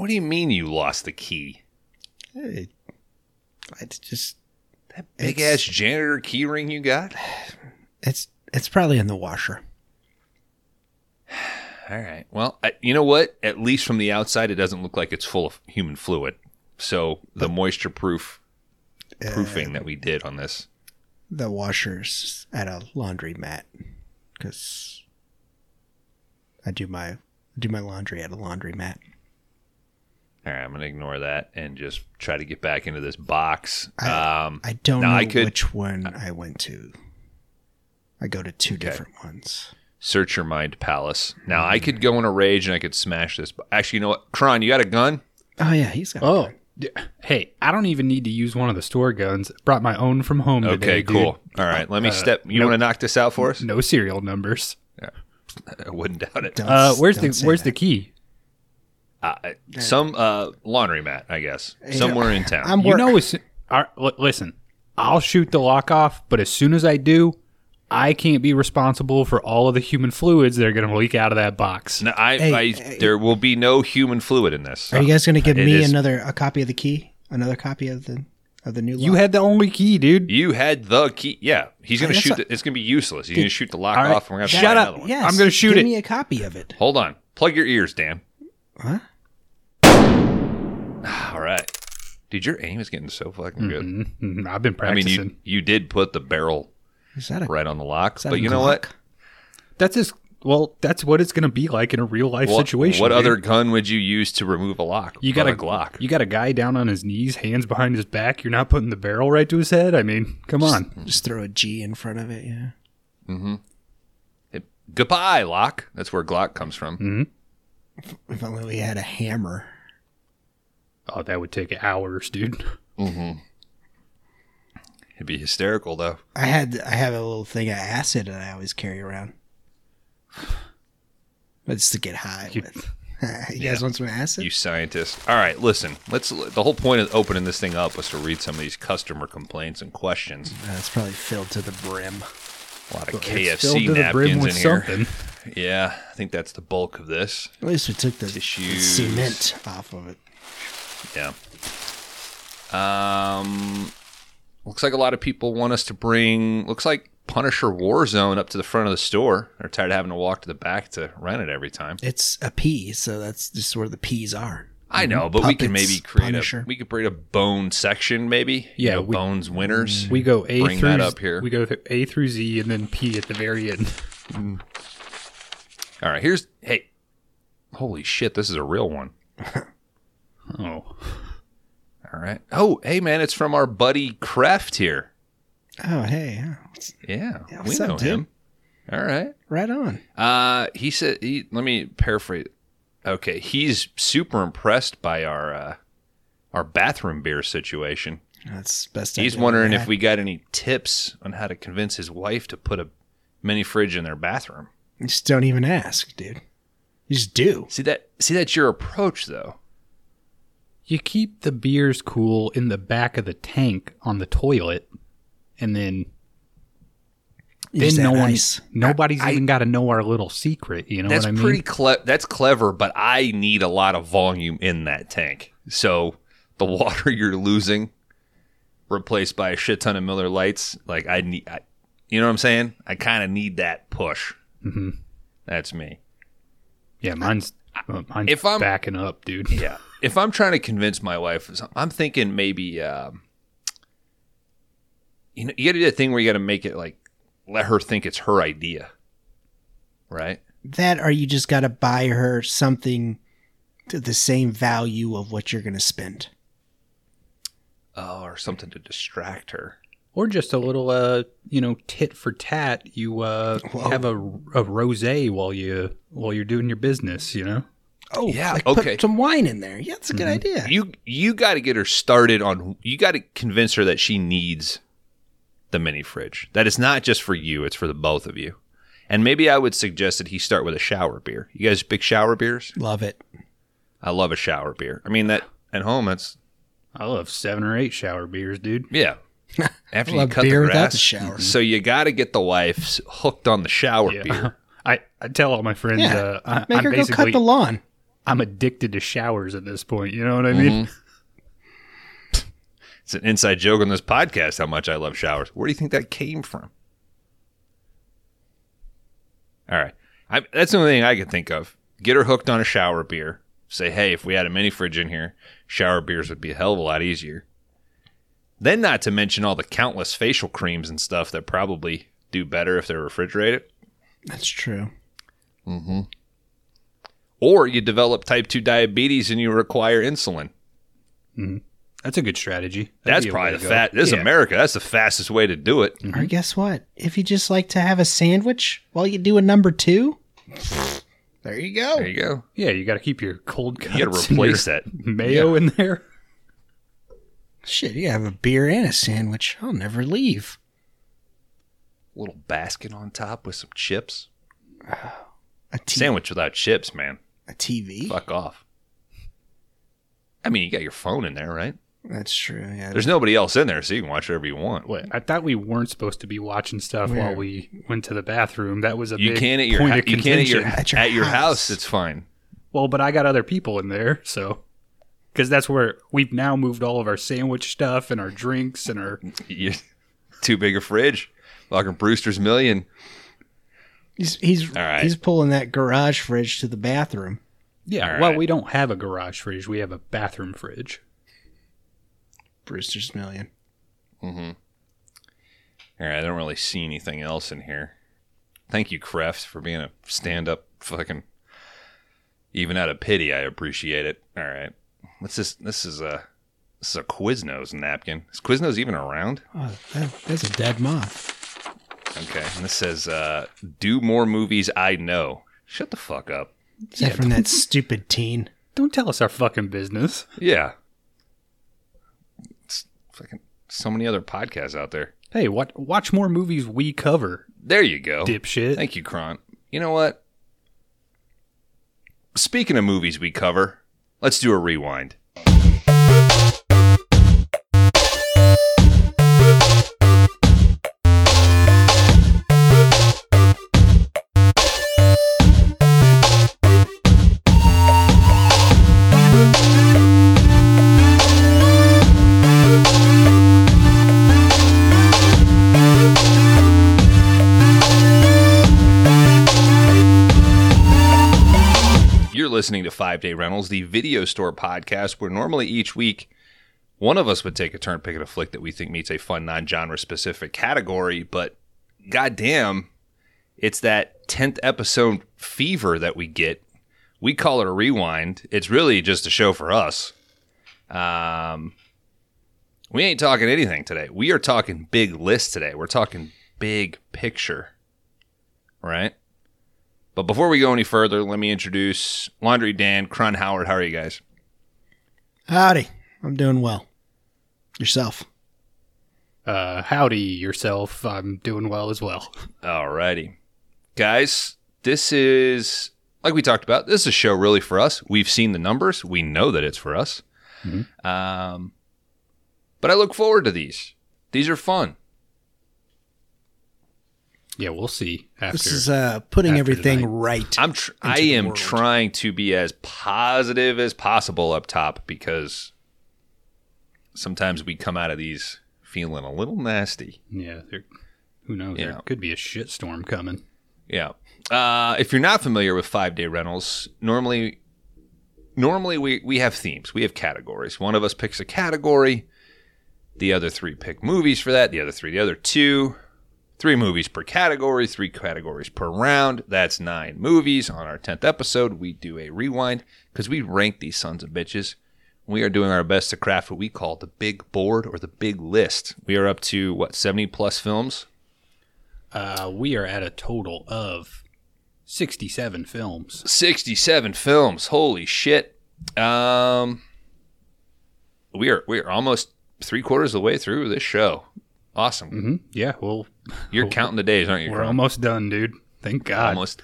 What do you mean you lost the key? It's just that big ass janitor key ring you got? it's it's probably in the washer. All right. Well, I, you know what? At least from the outside, it doesn't look like it's full of human fluid. So the moisture proof proofing that we did on this. The washer's at a laundry mat because I do my do my laundry at a laundry mat. All right, I'm gonna ignore that and just try to get back into this box. I- um, I don't Now, know I could- which one I went to. I go to two different ones. search your mind, Palace. Now I could go in a rage and I could smash this. But Actually, you know what? Kron, you got a gun? Oh yeah, he's got. Oh, d- hey, I don't even need to use one of the store guns. Brought my own from home today. Okay, dude. cool. All right, let me Uh, step. You nope. want to knock this out for us? No serial numbers. I wouldn't doubt it. Uh, where's don't the say Where's that. the key? Uh, some uh, laundromat, I guess, somewhere in town. I'm You wor- know, as, all right, listen, I'll shoot the lock off, but as soon as I do, I can't be responsible for all of the human fluids that are going to leak out of that box. No, I, Hey, I, hey. there will be no human fluid in this. Are you guys gonna give It me is- another a copy of the key? Another copy of the of the new. Lock? You had the only key, dude. You had the key. Yeah, he's gonna shoot. a- the, it's gonna be useless. He's gonna shoot the lock All right, off, and we're gonna shut buy up. another one. Yes, I'm gonna shoot give it. Give me a copy of it. Hold on. Plug your ears, Dan. Huh? All right, dude, your aim is getting so fucking good. Mhm, I've been practicing. I mean, practicing. you you did put the barrel Is that a? right on the lock, is that but a you know what? Glock? that's just well, that's what it's going to be like in a real life What, situation. what dude. other gun would you use to remove a lock? You got a Glock. You got a guy down on his knees, hands behind his back. You're not putting the barrel right to his head. I mean, come on. Just throw a G in front of it. Yeah. Mm-hmm. It- goodbye, lock. That's where Glock comes from. Mm-hmm. If only we had a hammer. Oh, that would take hours, dude. It'd be hysterical though. I had I have a little thing of acid that I always carry around. That's to get high You- with. you guys want some acid? You scientist. All right, listen. Let's. The whole point of opening this thing up was to read some of these customer complaints and questions. Uh, it's probably filled to the brim. A lot of It's KFC to the brim napkins in with here. something. Yeah, I think that's the bulk of this. At least we took the, the cement off of it. Yeah. Um, looks like a lot of people want us to bring. Looks like Punisher Warzone up to the front of the store. They're tired of having to walk to the back to rent it every time. It's a P, so that's just where the P's are. I know, but we can maybe create Punisher. a we could create a bone section, maybe. You Yeah, know, we- bones winners. We go A Bring through that up here. We go A through Z and then P at the very end. All right, here's hey, holy shit, this is a real one. Oh, All right. Oh, hey man, it's from our buddy Kreft here. Oh, hey, yeah. Yeah, Yeah, we know up, dude? him. All right. right on. Uh, he said. He, let me paraphrase. Okay, he's super impressed by our uh, our bathroom beer situation. That's best. He's wondering if we got any tips on how to convince his wife to put a mini fridge in their bathroom. You just don't even ask, dude. You just do. See that? See that's your approach, though. You keep the beers cool in the back of the tank on the toilet, and then then no one, ice. nobody's I- even got to know our little secret. You know that's what I mean? pretty cle- That's clever, but I need a lot of volume in that tank. So the water you're losing, replaced by a shit ton of Miller Lites, like I need. I, you know what I'm saying? I kind of need that push. Mhm. That's me. yeah, mine's uh, mine's If I'm- backing up, dude. Yeah. If I'm trying to convince my wife, I'm thinking maybe, um, you know, you got to do that thing where you got to make it like let her think it's her idea, right? That or you just got to buy her something to the same value of what you're going to spend. Oh, or something to distract her. Or just a little, uh, you know, tit for tat. You uh, Whoa. have a, a rosé while you while you're doing your business. You know. Oh, Yeah, like okay. Put some wine in there. Yeah, that's a good idea. You you got to get her started on. You got to convince her that she needs the mini fridge. That it's not just for you; it's for the both of you. And maybe I would suggest that he start with a shower beer. You guys big shower beers? Love it. I love a shower beer. I mean that at home. That's I love seven or eight shower beers, dude. yeah. After I you cut beer the grass, the shower. so you got to get the wife hooked on the shower Yeah. beer. I, I tell all my friends, Yeah. uh, I, Make I'm her go cut the lawn. I'm addicted to showers at this point. You know what I mean? Mm-hmm. It's an inside joke on this podcast how much I love showers. Where do you think that came from? All right. I, that's the only thing I can think of. Get her hooked on a shower beer. Say, hey, if we had a mini fridge in here, shower beers would be a hell of a lot easier. Then, not to mention all the countless facial creams and stuff that probably do better if they're refrigerated. That's true. Mm-hmm. Or you develop type 2 diabetes and you require insulin. Mm-hmm. That's a good strategy. That'd That's probably the fat. This is Yeah. America. That's the fastest way to do it. Mm-hmm. Or guess what? If you just like to have a sandwich while you do a number two, there you go. There you go. Yeah, you got to keep your cold cuts. You got to replace your that. mayo in there. Shit, you have a beer and a sandwich. I'll never leave. Little basket on top with some chips. A, t- Sandwich without chips, man. A TV. Fuck off. I mean, you got your phone in there, right? That's true. Yeah. There's nobody else in there, so you can watch whatever you want. What? I thought we weren't supposed to be watching stuff Where? while we went to the bathroom. That was a You big can at your point ha- of you can at your. At your at your house. house. It's fine. Well, but I got other people in there, so because that's where we've now moved all of our sandwich stuff and our drinks and our You, too big a fridge. Fucking Brewster's Million. He's he's All right. he's pulling that garage fridge to the bathroom. yeah. All Well, right. we don't have a garage fridge. We have a bathroom fridge. Brewster's Million. Mm-hmm. All right, I don't really see anything else in here. Thank you, Kreft, for being a stand-up fucking. Even out of pity, I appreciate it. All right, what's this? This is a this is a Quiznos napkin. Is Quiznos even around? Oh, that, that's a dead moth. Okay, and this says, uh, "Do more movies I know." Shut the fuck up. Is that from that stupid teen? Don't tell us our fucking business. Yeah, it's fucking so many other podcasts out there. Hey, what? Watch more movies we cover, There you go. dipshit. Thank you, Kron. You know what? Speaking of movies we cover, let's do a rewind. Listening to Five Day Rentals, the video store podcast, where normally each week one of us would take a turn picking a flick that we think meets a fun non genre specific category, but goddamn, it's that 10th episode fever that we get. We call it a rewind. It's really just a show for us. Um, we ain't talking anything today. We are talking big list today. We're talking big picture, right? But before we go any further, let me introduce Laundry Dan, Kron Howard. How are you guys? Howdy. I'm doing well. Yourself. Uh, howdy yourself. I'm doing well as well. Alrighty. Guys, this is, like we talked about, this is a show really for us. We've seen the numbers, we know that it's for us. Um, but I look forward to these. These are fun. Yeah, we'll see after. This is uh, putting after everything tonight. right. I'm tr- I am world. trying to be as positive as possible up top because sometimes we come out of these feeling a little nasty. yeah, who knows? Yeah. There could be a shitstorm coming. Yeah. Uh, if you're not familiar with five day rentals, normally normally we, we have themes. We have categories. One of us picks a category. The other three pick movies for that. The other three, the other two. Three movies per category, three categories per round. That's nine movies. On our 10th episode, we do a rewind because we rank these sons of bitches. We are doing our best to craft what we call the big board or the big list. We are up to, what, 70 plus films? Uh, we are at a total of 67 films. 67 films. Holy shit. Um we are we are almost three quarters of the way through this show. Awesome. hmm Yeah, well, You're counting the days, aren't you? we're Kron? almost done, dude. Thank God. almost.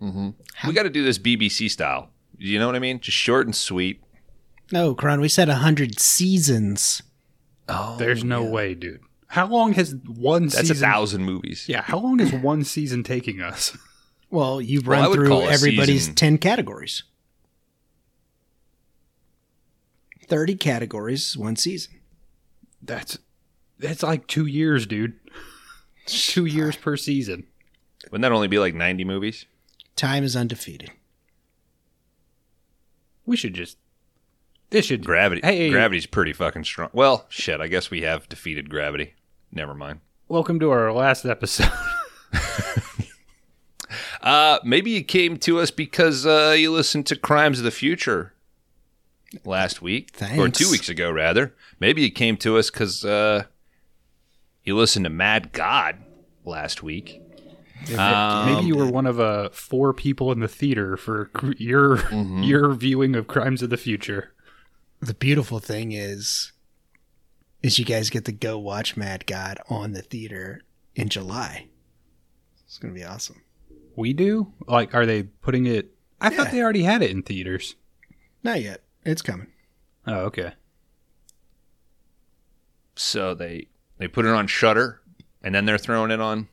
hmm We got to do this BBC style. You know what I mean? Just short and sweet. no, Kron, we said 100 seasons. Oh, There's no way, dude. How long has one that's season? a thousand movies. Yeah, how long is one season taking us? Well, you've run would through everybody's season- 10 categories. 30 categories, one season. That's that's like two years, dude. Two years per season. Wouldn't that only be like 90 movies? Time is undefeated. We should just. This should Gravity. Hey, Gravity's pretty fucking strong. Well, shit. I guess we have defeated gravity. Never mind. welcome to our last episode. Uh, maybe you came to us because uh, you listened to Crimes of the Future last week or two weeks ago, rather. Maybe you came to us because uh, you listened to Mad God last week. Um, Maybe you were one of uh, four people in the theater for cr- your your viewing of Crimes of the Future. The beautiful thing is, is you guys get to go watch Mad God on the theater in July. It's gonna be awesome. We do? Like, are they putting it? I Yeah. thought they already had it in theaters. Not yet. It's coming. Oh, okay. So they they put it on Shudder, and then they're throwing it on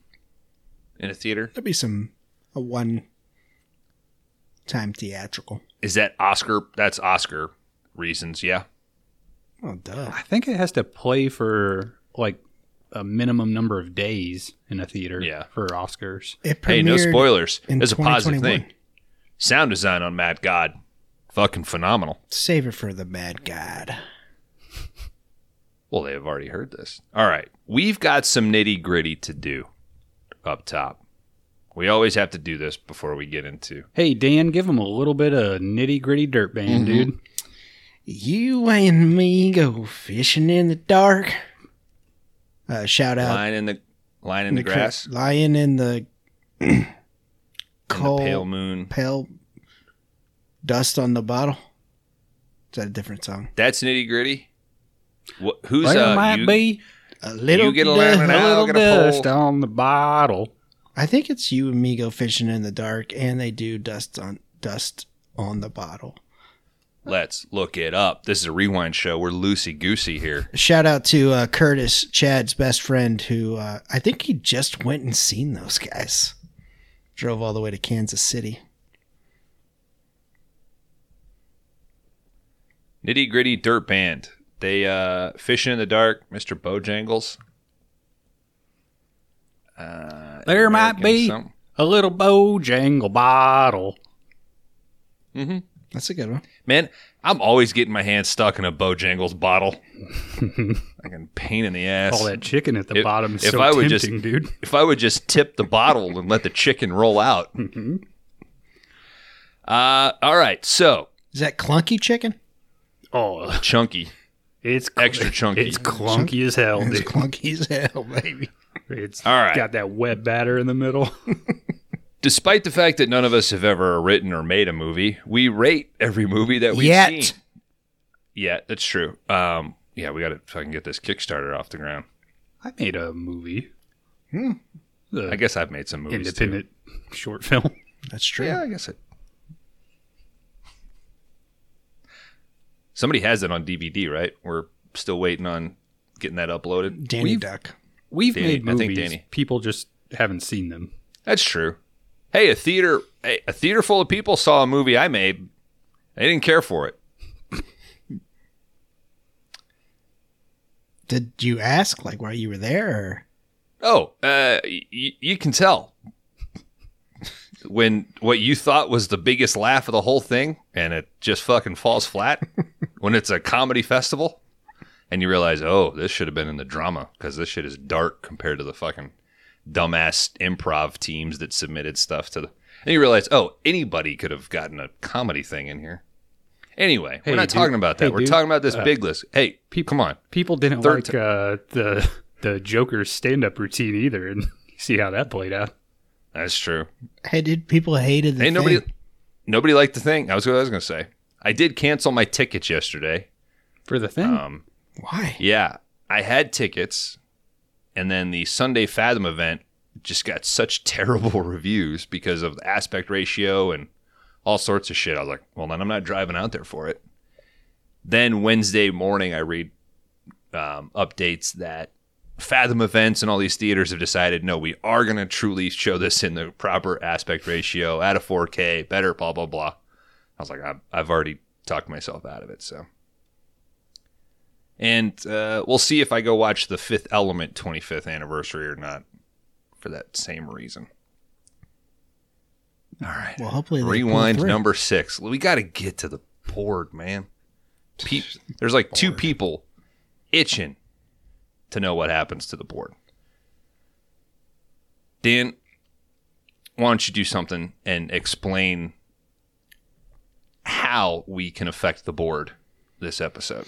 in a theater. There'll be some a one time theatrical. Is that Oscar? That's Oscar reasons, yeah. Oh duh. I think it has to play for like a minimum number of days in a theater. Yeah. For Oscars. It Hey, no premiered spoilers. in It's a positive 2021. thing. Sound design on Mad God, fucking phenomenal. Save it for the Mad God. Well, they have already heard this. All right. We've got some nitty gritty to do up top. We always have to do this before we get into. Hey, Dan, give them a little bit of nitty gritty dirt band, dude. You and me go fishing in the dark. Uh, shout out Line in the line in the cra- grass. lying in the In the pale moon. pale dust on the bottle. Is that a different song? That's nitty gritty. What, who's Well, uh might you, be A little, You get a dust- lemon a I'll little get a pole. dust on the bottle. I think it's you and me go fishing in the dark, and they do dust on dust on the bottle. Let's look it up. This is a rewind show. We're loosey goosey here. Shout out to uh, Curtis, Chad's best friend, who uh, I think he just went and seen those guys. Drove all the way to Kansas City. Nitty gritty dirt band. They uh fishing in the dark, Mr. Bojangles. Uh, There might be something. a little Bojangle bottle. That's a good one. Man, I'm always getting my hands stuck in a Bojangles bottle. Fucking pain in the ass. All that chicken at the If- bottom is if so I would tempting, just- dude. If I would just tip the bottle and let the chicken roll out. Mm-hmm. Uh, all right. So Is that clunky chicken? Oh, chunky. It's cl- Extra chunky. It's clunky as hell, It's dude. clunky as hell, baby. It's All right. got that wet batter in the middle. Despite the fact that none of us have ever written or made a movie, we rate every movie that we've Yet. seen. Yeah, that's true. Um, yeah, we got to fucking get this Kickstarter off the ground. I made a movie. Hmm. I guess I've made some movies too. independent short film. That's true. Yeah, I guess it. Somebody has it on DVD, right? We're still waiting on getting that uploaded. Danny We've- Duck. We've Danny- made I think movies. Danny. People just haven't seen them. That's true. Hey, a theater, hey, a theater full of people saw a movie I made. They didn't care for it. Did you ask like why you were there? Or? Oh, uh, y- you can tell when what you thought was the biggest laugh of the whole thing, and it just fucking falls flat. when it's a comedy festival, and you realize, oh, this should have been in the drama because this shit is dark compared to the fucking dumbass improv teams that submitted stuff to the. And you realize, oh, anybody could have gotten a comedy thing in here. Anyway, Hey, we're not dude. talking about that. Hey, we're dude. talking about this Uh, big list. Hey, come on. People didn't Third like uh, the the Joker's stand up routine either, and see how that played out. That's true. Hey, did people hated the Hey, nobody, thing? nobody liked the thing. I was what I was going to say. I did cancel my tickets yesterday. For the thing, Um, Why? yeah, I had tickets, and then the Sunday Fathom event just got such terrible reviews because of the aspect ratio and all sorts of shit. I was like, well, then I'm not driving out there for it. Then Wednesday morning, I read um, updates that Fathom events and all these theaters have decided, no, we are going to truly show this in the proper aspect ratio at a 4K, better, blah, blah, blah. I was like, I've, I've already talked myself out of it. So And uh, we'll see if I go watch the Fifth Element 25th anniversary or not for that same reason. All right. Well, hopefully Rewind number six. We got to get to the board, man. Pe- there's like two people itching to know what happens to the board. Dan, why don't you do something and explain how we can affect the board this episode?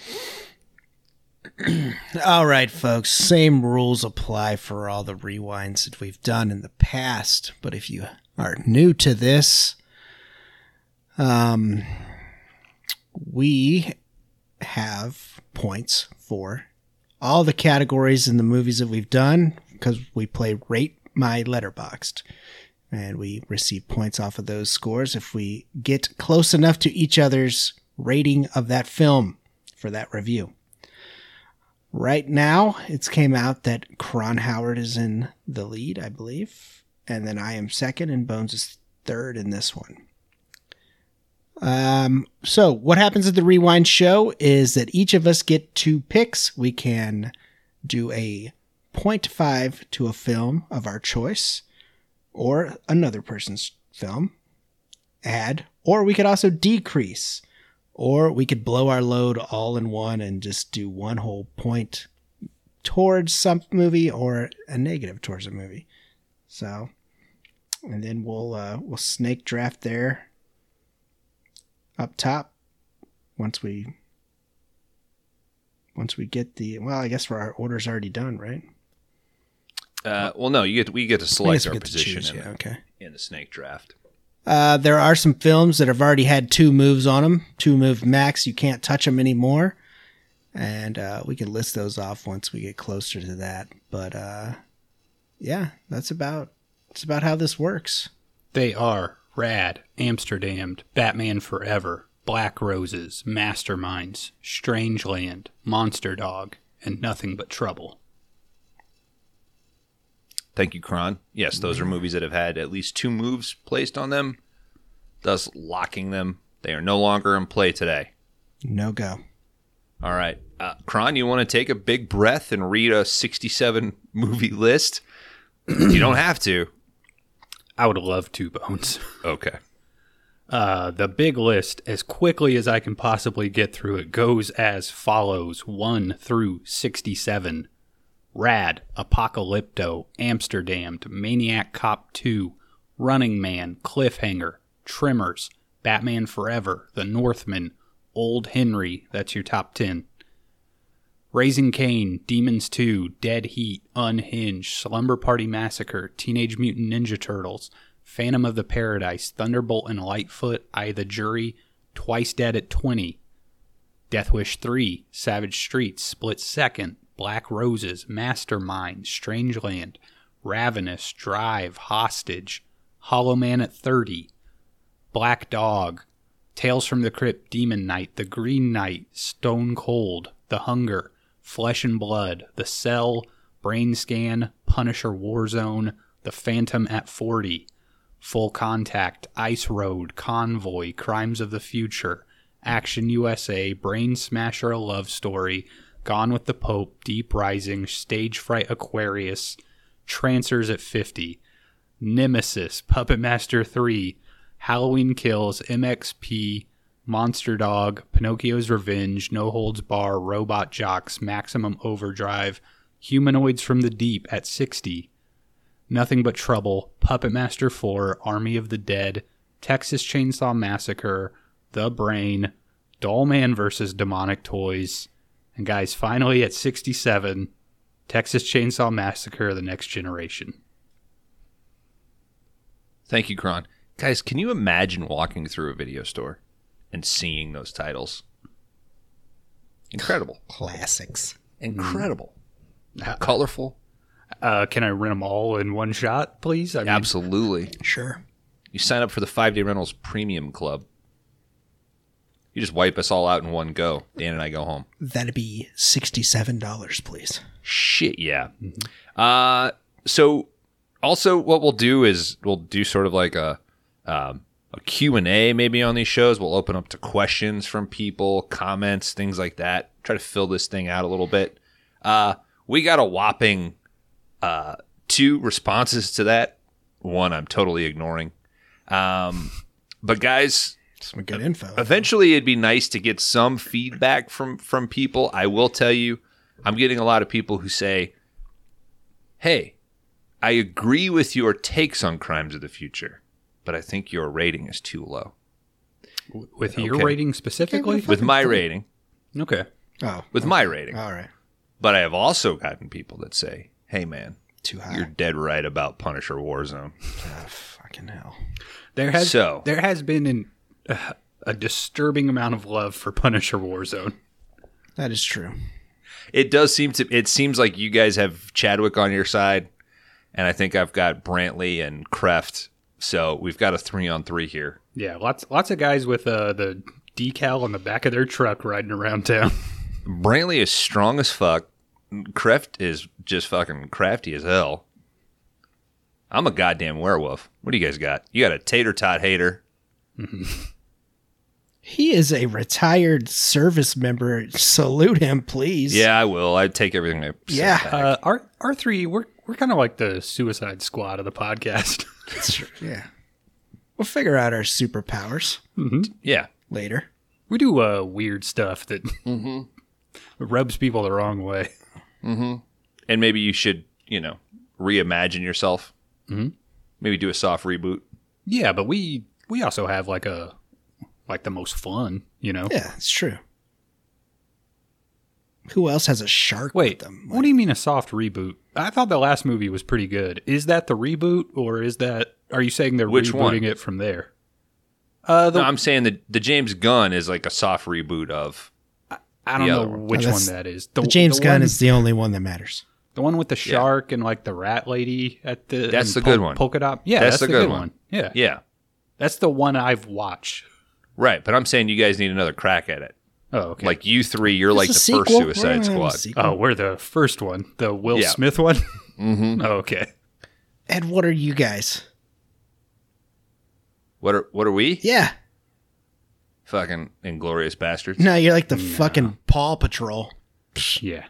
All right, folks. Same rules apply for all the rewinds that we've done in the past. But if you are new to this, um, we have points for all the categories in the movies that we've done because we play Rate My Letterboxd. And we receive points off of those scores if we get close enough to each other's rating of that film for that review. Right now, it's came out that Kron Howard is in the lead, I believe, and then I am second, and Bones is third in this one. Um, so what happens at the rewind show is that each of us get two picks. We can do a 0.5 to a film of our choice, or another person's film, add, or we could also decrease. Or we could blow our load all in one and just do one whole point towards some movie or a negative towards a movie. So, and then we'll uh, we'll snake draft there up top once we once we get the well, I guess for our order's already done, right? Uh, well, no, you get we get to I select our position choose, in, yeah, okay. in the snake draft. Uh, there are some films that have already had two moves on them, two move max. You can't touch them anymore, and uh, we can list those off once we get closer to that. But uh, yeah, that's about that's about how this works. They are Rad, Amsterdam, Batman Forever, Black Roses, Masterminds, Strangeland, Monster Dog, and Nothing But Trouble. Thank you, Kron. Yes, those are movies that have had at least two moves placed on them, thus locking them. They are no longer in play today. No go. All right. Uh, Kron, you want to take a big breath and read a 67 movie list? you don't have to. I would love two bones. Okay. Uh, the big list, as quickly as I can possibly get through it, goes as follows 1 through 67. Rad, Apocalypto, Amsterdam, Maniac Cop 2, Running Man, Cliffhanger, Trimmers, Batman Forever, The Northman, Old Henry, that's your top 10. Raising Cain, Demons 2, Dead Heat, Unhinged, Slumber Party Massacre, Teenage Mutant Ninja Turtles, Phantom of the Paradise, Thunderbolt and Lightfoot, I the Jury, Twice Dead at 20, Death Wish 3, Savage Streets, Split Second, Black Roses, Mastermind, Strangeland, Ravenous, Drive, Hostage, Hollow Man at 30, Black Dog, Tales from the Crypt, Demon Knight, The Green Knight, Stone Cold, The Hunger, Flesh and Blood, The Cell, Brain Scan, Punisher Warzone, The Phantom at 40, Full Contact, Ice Road, Convoy, Crimes of the Future, Action USA, Brain Smasher, A Love Story, Gone with the Pope, Deep Rising, Stage Fright Aquarius, Trancers at 50, Nemesis, Puppet Master 3, Halloween Kills, MXP, Monster Dog, Pinocchio's Revenge, No Holds Bar, Robot Jox, Maximum Overdrive, Humanoids from the Deep at 60, Nothing But Trouble, Puppet Master 4, Army of the Dead, Texas Chainsaw Massacre, The Brain, Doll Man vs. Demonic Toys, and guys, finally at 67, Texas Chainsaw Massacre The Next Generation. Thank you, Kron. Guys, can you imagine walking through a video store and seeing those titles? Incredible. Classics. Incredible. Colorful. Uh, can I rent them all in one shot, please? I mean, Absolutely. Sure. You sign up for the five day rentals premium club. You just wipe us all out in one go. Dan and I go home. That'd be sixty-seven dollars, please. Shit, yeah. Uh, so also what we'll do is we'll do sort of like a um, a Q&A maybe on these shows. We'll open up to questions from people, comments, things like that. Try to fill this thing out a little bit. Uh, we got a whopping uh, two responses to that. One I'm totally ignoring. Um, but guys, Some good info. eventually it'd be nice to get some feedback from from people. I will tell you, I'm getting a lot of people who say, "Hey, I agree with your takes on crimes of the future, but I think your rating is too low." W- With your Okay. rating specifically? With my rating, Okay. Oh, with my rating. all right. But I have also gotten people that say, "Hey man, Too high. you're dead right about Punisher Warzone." Oh, fucking hell. There has So- there has been an, uh, a disturbing amount of love for Punisher Warzone. That is true. It does seem to. It seems like you guys have Chadwick on your side, and I think I've got Brantley and Kreft. So we've got a three on three here. Yeah, lots lots of guys with uh, the decal on the back of their truck riding around town. Brantley is strong as fuck. Kreft is just fucking crafty as hell. I'm a goddamn werewolf. What do you guys got? You got a tater tot hater. He is a retired service member. Salute him, please. Yeah, I will. I take everything I said Yeah. back. Uh, R R three, we're we're kind of like the Suicide Squad of the podcast. That's true. Yeah. We'll figure out our superpowers yeah. later. we do uh, weird stuff that rubs people the wrong way. And maybe you should, you know, reimagine yourself. Mm-hmm. Maybe do a soft reboot. Yeah, but we we also have like a like the most fun, you know. Yeah, it's true. Who else has a shark Wait, with them? what do you mean a soft reboot? I thought the last movie was pretty good. Is that the reboot, or is that? Are you saying they're Which rebooting one? it from there? Uh, the, No, I'm saying that the James Gunn is like a soft reboot of. I don't know one. which No, one that's- that is. The James Gunn one, is the only one that matters. the one with the shark and like the rat lady at the. That's and the good one. Polka dot. Yeah, That's that's, the the, good good, one. one. Yeah, Yeah. that's the one I've watched. Right. But I'm saying you guys need another crack at it. Oh, okay. Like you three, you're like the It's a first sequel. We're Suicide gonna have a Squad. oh, we're the first one, the Will Yeah. Smith one. mm-hmm. Oh, okay. And what are you guys? What are what are we? Yeah. Fucking inglorious bastards. No, you're like the fucking Paw Patrol. Yeah,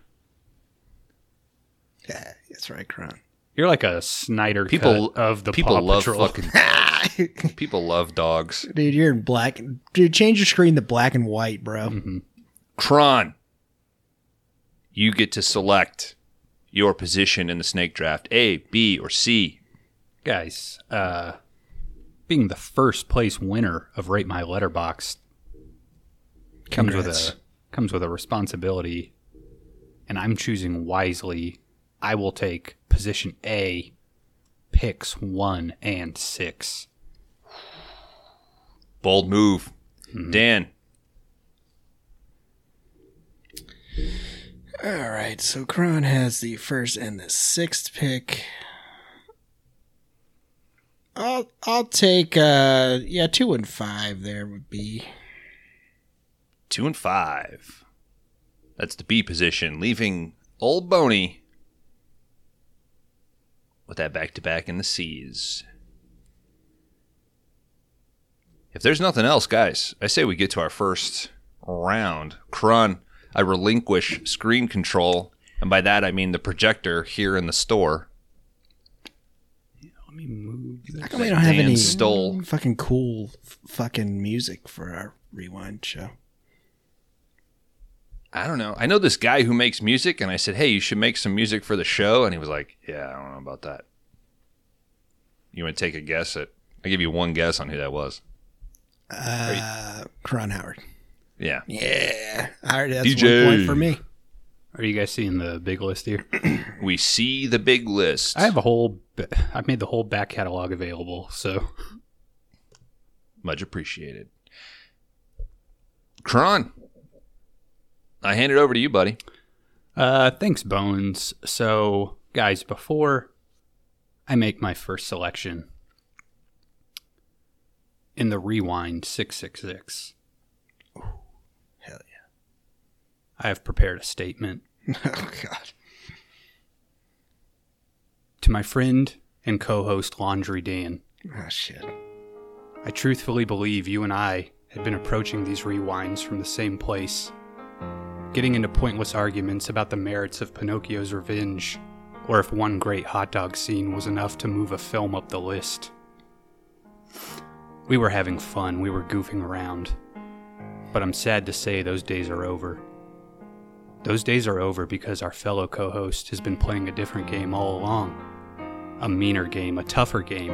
Yeah, that's right, Kron. you're like a Snyder People cut of the people Paw love Patrol. fucking dogs. people love dogs. Dude, you're in black. Dude, change your screen to black and white, bro. Kron, you get to select your position in the snake draft: A, B, or C. guys. Uh, being the first place winner of Rate My Letterbox comes with a comes with a responsibility, and I'm choosing wisely. I will take position A, picks one and six. Bold move, Hmm. Dan. All right, so Kron has the first and the sixth pick. I'll I'll take uh yeah two and five there would be Two and five. That's the B position, leaving old Boney with that back to back in the seas. If there's nothing else, guys, I say we get to our first round. Kron, I relinquish screen control, and by that I mean the projector here in the store. Let me move. This. How come we don't have Dan any stole. fucking cool f- fucking music for our rewind show? I don't know. I know this guy who makes music, and I said, "Hey, you should make some music for the show." And he was like, "Yeah, I don't know about that." You want to take a guess at? I give you one guess on who that was. Uh, Kron Howard. Yeah, Yeah, all right, that's DJ. one point for me. Are you guys seeing the big list here? we see the big list. I have a whole. I've made the whole back catalog available. So Much appreciated. Kron, I hand it over to you, buddy. Uh, thanks, Bones. So, guys, before I make my first selection in the Rewind 666, Hell yeah! I have prepared a statement Oh god. to my friend and co host Laundry Dan. Oh shit. I truthfully believe you and I had been approaching these rewinds from the same place, getting into pointless arguments about the merits of Pinocchio's revenge, or if one great hot dog scene was enough to move a film up the list. We were having fun, we were goofing around. But I'm sad to say those days are over. Those days are over because our fellow co host has been playing a different game all along. A meaner game, a tougher game.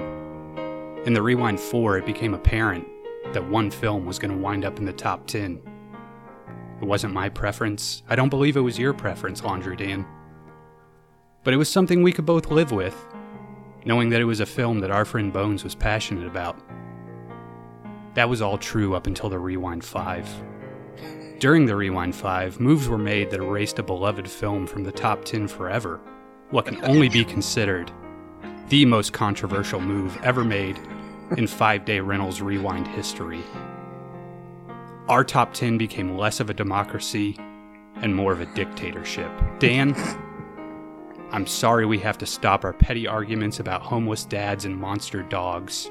In the Rewind 4, it became apparent that one film was going to wind up in the top 10. It wasn't my preference. I don't believe it was your preference, Laundry Dan. But it was something we could both live with, knowing that it was a film that our friend Bones was passionate about. That was all true up until the Rewind 5. During the Rewind 5, moves were made that erased a beloved film from the top 10 forever, what can only be considered the most controversial move ever made in five day rentals rewind history. Our top 10 became less of a democracy and more of a dictatorship. Dan, I'm sorry we have to stop our petty arguments about homeless dads and monster dogs.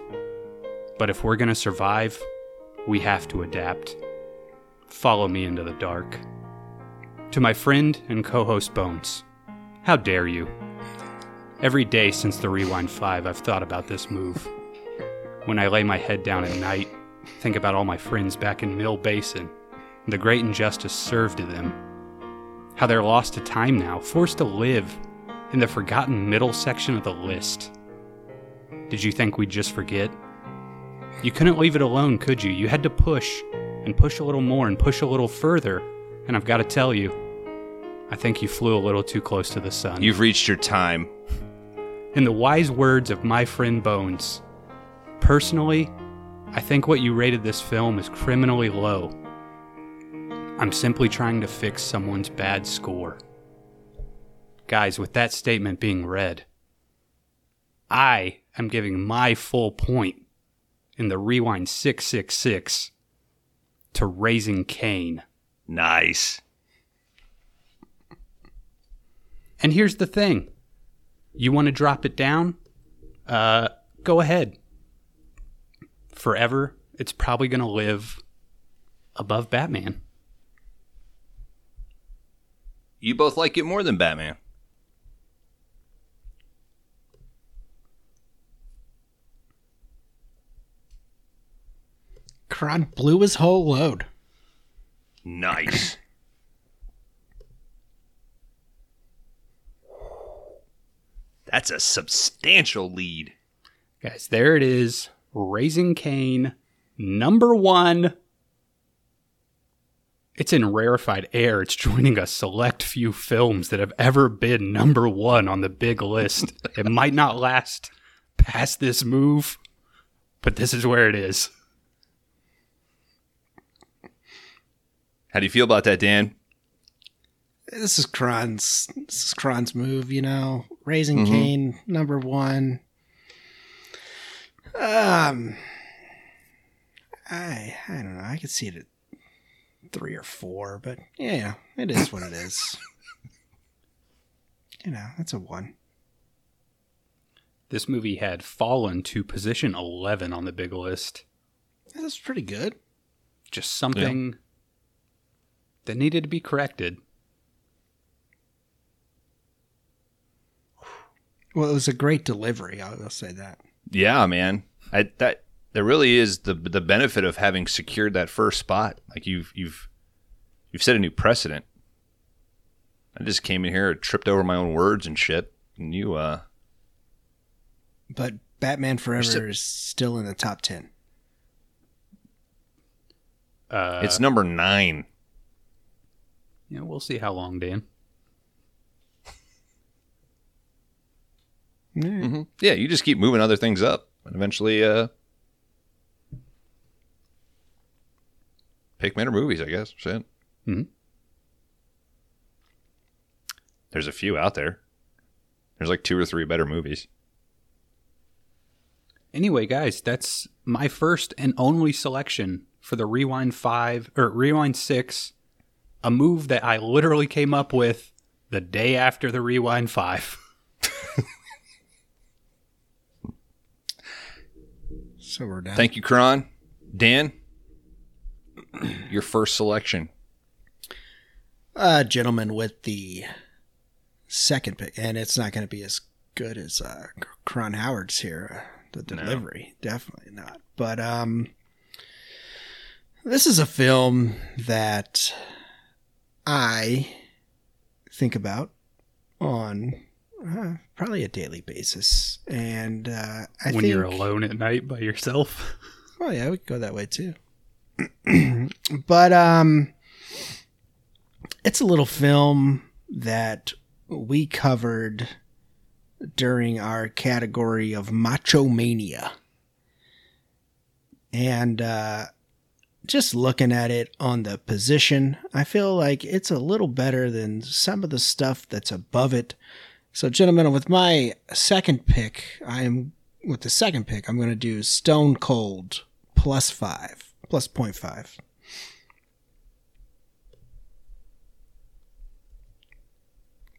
But if we're gonna survive, we have to adapt. Follow me into the dark. To my friend and co host Bones, how dare you? Every day since the Rewind 5, I've thought about this move. When I lay my head down at night, think about all my friends back in Mill Basin, and the great injustice served to them. How they're lost to time now, forced to live in the forgotten middle section of the list. Did you think we'd just forget? You couldn't leave it alone, could you? You had to push, and push a little more, and push a little further. And I've got to tell you, I think you flew a little too close to the sun. You've reached your time. In the wise words of my friend Bones, personally, I think what you rated this film is criminally low. I'm simply trying to fix someone's bad score. Guys, with that statement being read, I am giving my full point in the Rewind 666 to Raising Cain. Nice. And here's the thing you want to drop it down? Uh, go ahead. Forever, it's probably going to live above Batman. You both like it more than Batman. Kron blew his whole load. Nice. That's a substantial lead. Guys, there it is. Raising Cain, number one. It's in rarefied air. It's joining a select few films that have ever been number one on the big list. it might not last past this move, but this is where it is. How do you feel about that, Dan? This is Kron's. This is Kron's move. You know, raising mm-hmm. Cain number one. Um, I I don't know. I could see it at three or four, but yeah, it is what it is. you know, that's a one. This movie had fallen to position 11 on the big list. That's pretty good. Just something that needed to be corrected. Well, it was a great delivery. I'll, I'll say that. Yeah, man. I, that there really is the the benefit of having secured that first spot. Like you've you've you've set a new precedent. I just came in here, tripped over my own words and shit, and you uh But Batman Forever still- is still in the top ten. Uh, it's number nine. yeah, we'll see how long, Dan. Yeah. hmm Yeah, you just keep moving other things up, and eventually, uh, pick better movies. I guess. Shit. Mhm. There's a few out there. There's like two or three better movies. Anyway, guys, that's my first and only selection for the Rewind 5 or Rewind 6, a move that I literally came up with the day after the Rewind 5. So we're down. Thank you, Kron. Dan, your first selection. uh, gentleman with the second pick, and it's not going to be as good as uh, Kron Howard's here. Uh, the delivery, definitely not. But um, this is a film that I think about on uh, probably a daily basis, and uh, I when think you're alone at night by yourself. Oh yeah, we could go that way too. but um it's a little film that we covered during our category of macho mania. And uh just looking at it on the position, I feel like it's a little better than some of the stuff that's above it. So, gentlemen, with my second pick, I am with the second pick, I'm going to do Stone Cold plus five, plus 0.5.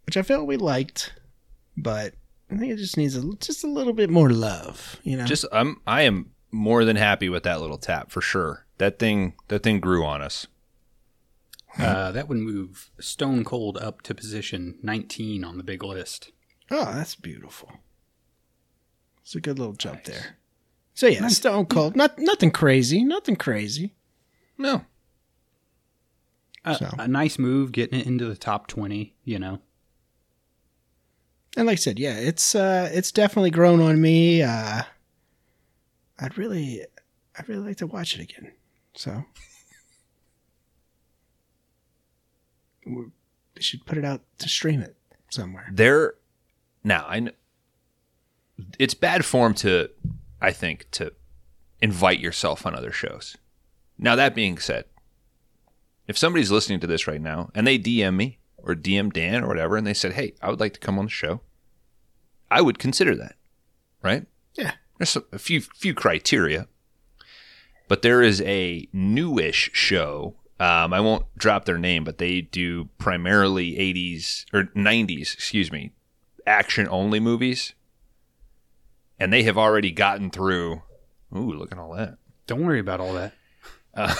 Which I felt we liked, but I think it just needs a, just a little bit more love, you know? Just I'm I am more than happy with that little tap for sure. That thing that thing grew on us. Uh, that would move Stone Cold up to position 19 on the big list. oh, that's beautiful. It's a good little jump there. So yeah, Stone Cold, not nothing crazy, nothing crazy. No. Uh, So. A nice move getting it into the top 20, you know. And like I said, yeah, it's uh it's definitely grown on me. Uh I'd really I'd really like to watch it again. So we should put it out to stream it somewhere. There now I Know, it's bad form to I think to invite yourself on other shows. Now that being said, if somebody's listening to this right now and they DM me or DM Dan or whatever and they said, "Hey, I would like to come on the show." I would consider that. Right? Yeah. There's a, a few few criteria. But there is a newish show. Um, I won't drop their name, but they do primarily 80s or 90s, excuse me, action only movies. And they have already gotten through. Ooh, look at all that. Don't worry about all that.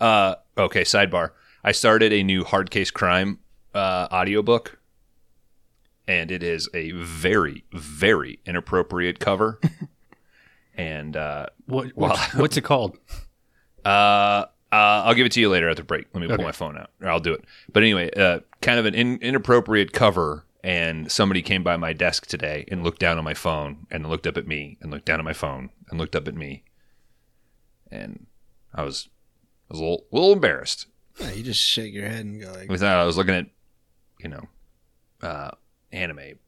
Uh, okay, sidebar. I started a new hard case crime uh, audiobook, and it is a very, very inappropriate cover. and uh, What, what's, what's it called? Uh, uh, I'll give it to you later at the break. Let me Okay. pull my phone out, or I'll do it. But anyway, uh, kind of an in, inappropriate cover, and somebody came by my desk today and looked down on my phone, and looked up at me, and looked down at my phone, and looked up at me, and I was, I was a little, a little embarrassed. Yeah, you just shake your head and go like, I was, I was looking at, you know, uh, anime,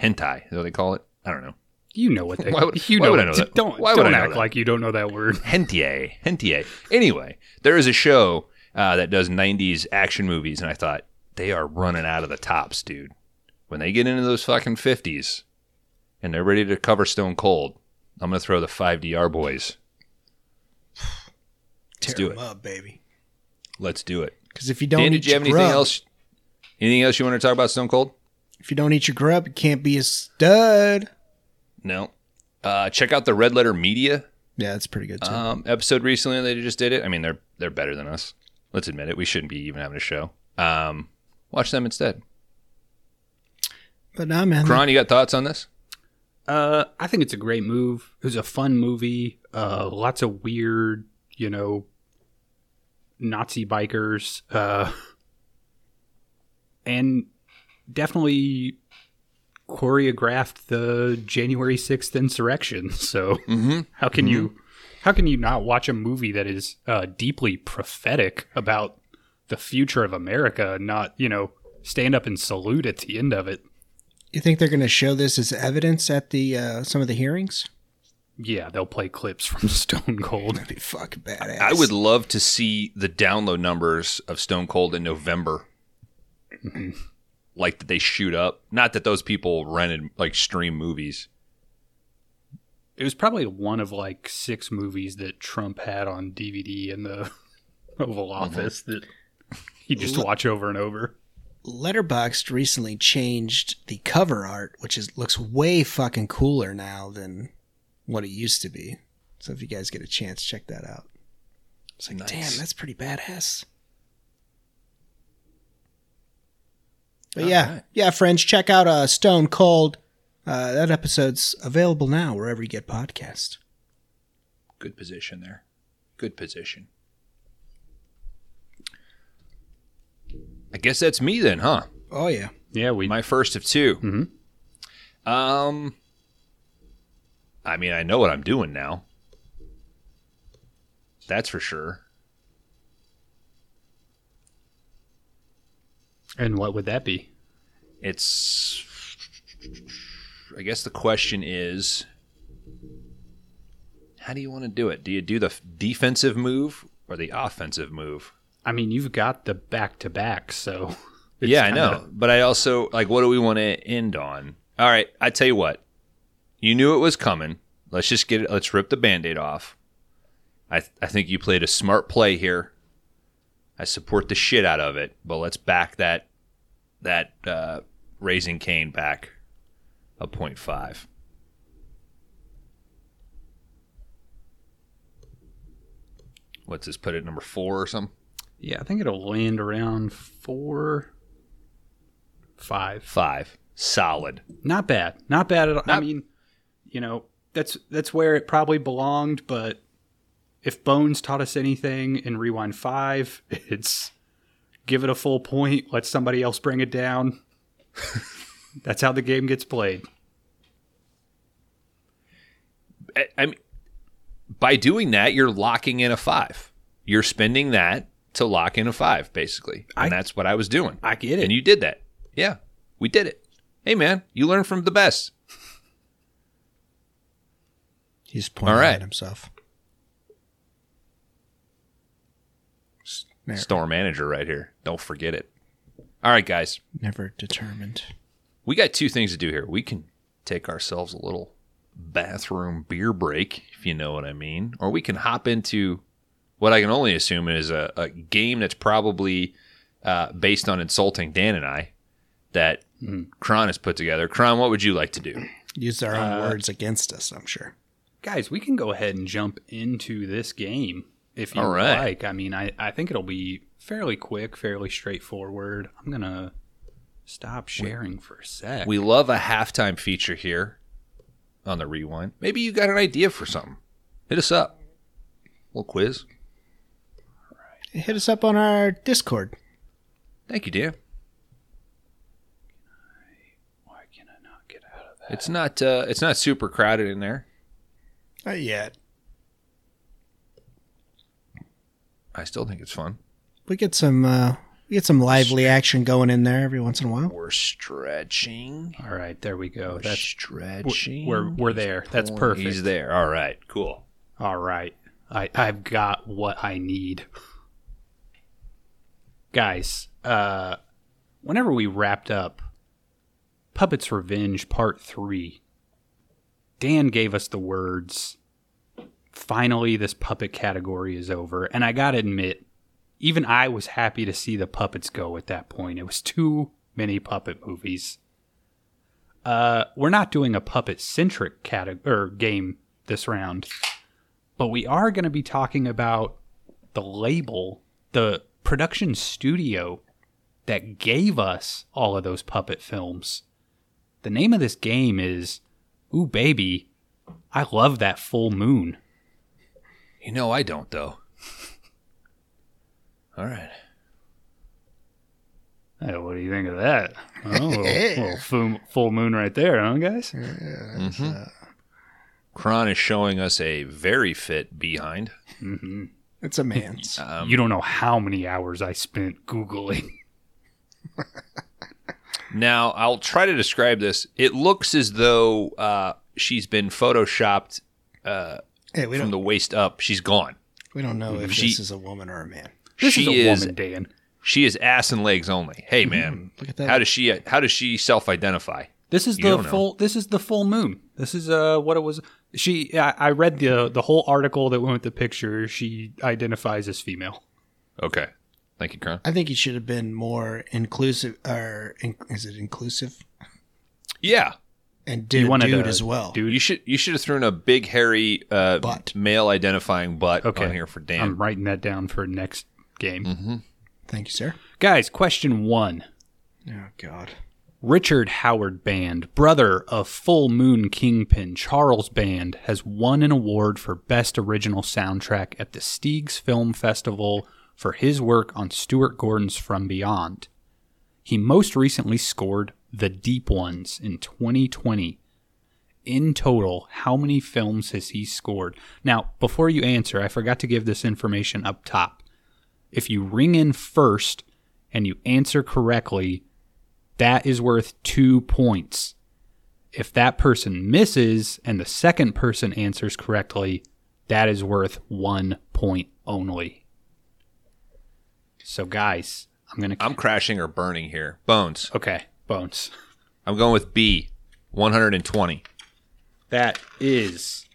hentai, is what they call it? I don't know. You know what they Why would- you why know would I it. know that? Don't, Why would don't I act that? like you don't know that word. hentai, hentai. Anyway, there is a show uh, that does '90s action movies, and I thought they are running out of the tops, dude. When they get into those fucking '50s, and they're ready to cover Stone Cold, I'm gonna throw the 5DR boys. Let's Tear do them it. up, baby. Let's do it. Because if you don't Dan, eat did you have your anything grub, else? Anything else you want to talk about Stone Cold? if you don't eat your grub, you can't be a stud. No. Uh, check out the Red Letter Media Yeah, that's pretty good too. um, episode recently. They just did it. I mean, they're they're better than us. Let's admit it. We shouldn't be even having a show. Um, watch them instead. but nah, man. Kron, you got thoughts on this? Uh, I think it's a great move. It was a fun movie. Uh, lots of weird, you know, Nazi bikers. Uh, and definitely choreographed the January 6th insurrection. So Mm-hmm. how can you how can you not watch a movie that is uh, deeply prophetic about the future of America and not, you know, stand up and salute at the end of it? You think they're going to show this as evidence at the uh, some of the hearings? Yeah, they'll play clips from Stone Cold. That'd be fucking badass. I would love to see the download numbers of Stone Cold in November. Like that they shoot up. Not that those people rented like stream movies. It was probably one of like six movies that Trump had on DVD in the Oval mm-hmm. Office that he just watch over and over. Letterboxd recently changed the cover art, which is looks way fucking cooler now than what it used to be. So if you guys get a chance, check that out. It's like, Nice. damn, that's pretty badass. But yeah, Alright. yeah, friends, check out uh, Stone Cold. Uh, that episode's available now wherever you get podcasts. Good position there. Good position. I guess that's me then, huh? Oh yeah, Yeah, we. My first of 2 Mhm. Um, I mean, I know what I'm doing now. That's for sure. And what would that be? It's. I guess the question is how do you want to do it? Do you do the defensive move or the offensive move? I mean, you've got the back to back, so. it's yeah, I know. But I also, like, what do we want to end on? All right, I tell you what. You knew it was coming. Let's just get it. Let's rip the band aid off. I, th- I think you played a smart play here. I support the shit out of it, but let's back that that uh, raising Cain back a point five. What's this? Put it number four or something? Yeah, I think it'll land around four, five. Five. Solid. Not bad. Not bad at all. I mean, you know, that's that's where it probably belonged, but if Bones taught us anything in Rewind 5, it's give it a full point, let somebody else bring it down. that's how the game gets played. I, I mean, by doing that, you're locking in a five. You're spending that to lock in a five, basically, and I- that's what I was doing. I get it. and you did that. Yeah, we did it. Hey, man, you learn from the best. he's pointing All right. at himself. Never, Store manager right here. Don't forget it. All right, guys, never determined. we got two things to do here. We can take ourselves a little bathroom beer break, if you know what I mean, or we can hop into what I can only assume is a, a game that's probably uh, based on insulting Dan and I that Kron has put together. Kron, what would you like to do? Use their own Uh, words against us. I'm sure. Guys, we can go ahead and jump into this game if you All right. like. I mean, I, I think it'll be fairly quick, fairly straightforward. I'm going to stop sharing for a sec. We love a halftime feature here on the rewind. Maybe you got an idea for something. Hit us up. little quiz. All right. Hit us up on our Discord. Thank you, Dan. Why can I not get out of that? It's not uh, it's not super crowded in there. Not yet. I still think it's fun. We get some. uh We get some lively action going in there every once in a while. We're stretching. All right, there we go. That's stretching. we're we're there. That's He's perfect. He's there. All right. Cool. All right. I I've got what I need. Guys, uh whenever we wrapped up Puppets Revenge Part 3, Dan gave us the words finally this puppet category is over and I got to admit even I was happy to see the puppets go at that point. It was too many puppet movies. Uh, we're not doing a puppet centric cate- or game this round, but we are going to be talking about the label, the production studio that gave us all of those puppet films. The name of this game is Ooh Baby, I love that full moon. You know I don't though. All right. Hey, what do you think of that? Oh, a little, little full, full moon right there, huh, guys? Yeah. Kron is showing us a very fit behind. It's a man's. Um, you don't know how many hours I spent Googling. Now, I'll try to describe this. It looks as though uh, she's been photoshopped uh, hey, we from don't. the waist up. She's gone. we don't know if She- this is a woman or a man. This she is a is woman, Dan. she is ass and legs only. Hey, man, Look at that. how does she how does she self identify? This is You the don't know. full. This is the full moon. This is uh what it was. She. I, I read the the whole article that went with the picture. She identifies as female. Okay, Thank you, Kron. I think he should have been more inclusive, or in, is it inclusive? Yeah, And did wanted dude a as well. dude? you should you should have thrown a big hairy uh, Butt. male identifying butt Okay. on here for Dan. I'm writing that down for next game. Mm-hmm. Thank you, sir. Guys, question one. Oh God. Richard Howard Band, brother of Full Moon Kingpin Charles Band, has won an award for Best Original Soundtrack at the Sitges Film Festival for his work on Stuart Gordon's From Beyond. He most recently scored The Deep Ones in 2020. In total, how many films has he scored? Now, before you answer, I forgot to give this information up top. If you ring in first and you answer correctly, that is worth two points. If that person misses and the second person answers correctly, that is worth one point only. So, guys, I'm going to. I'm crashing or burning here. Bones. Okay, Bones. I'm going with B. 120. That is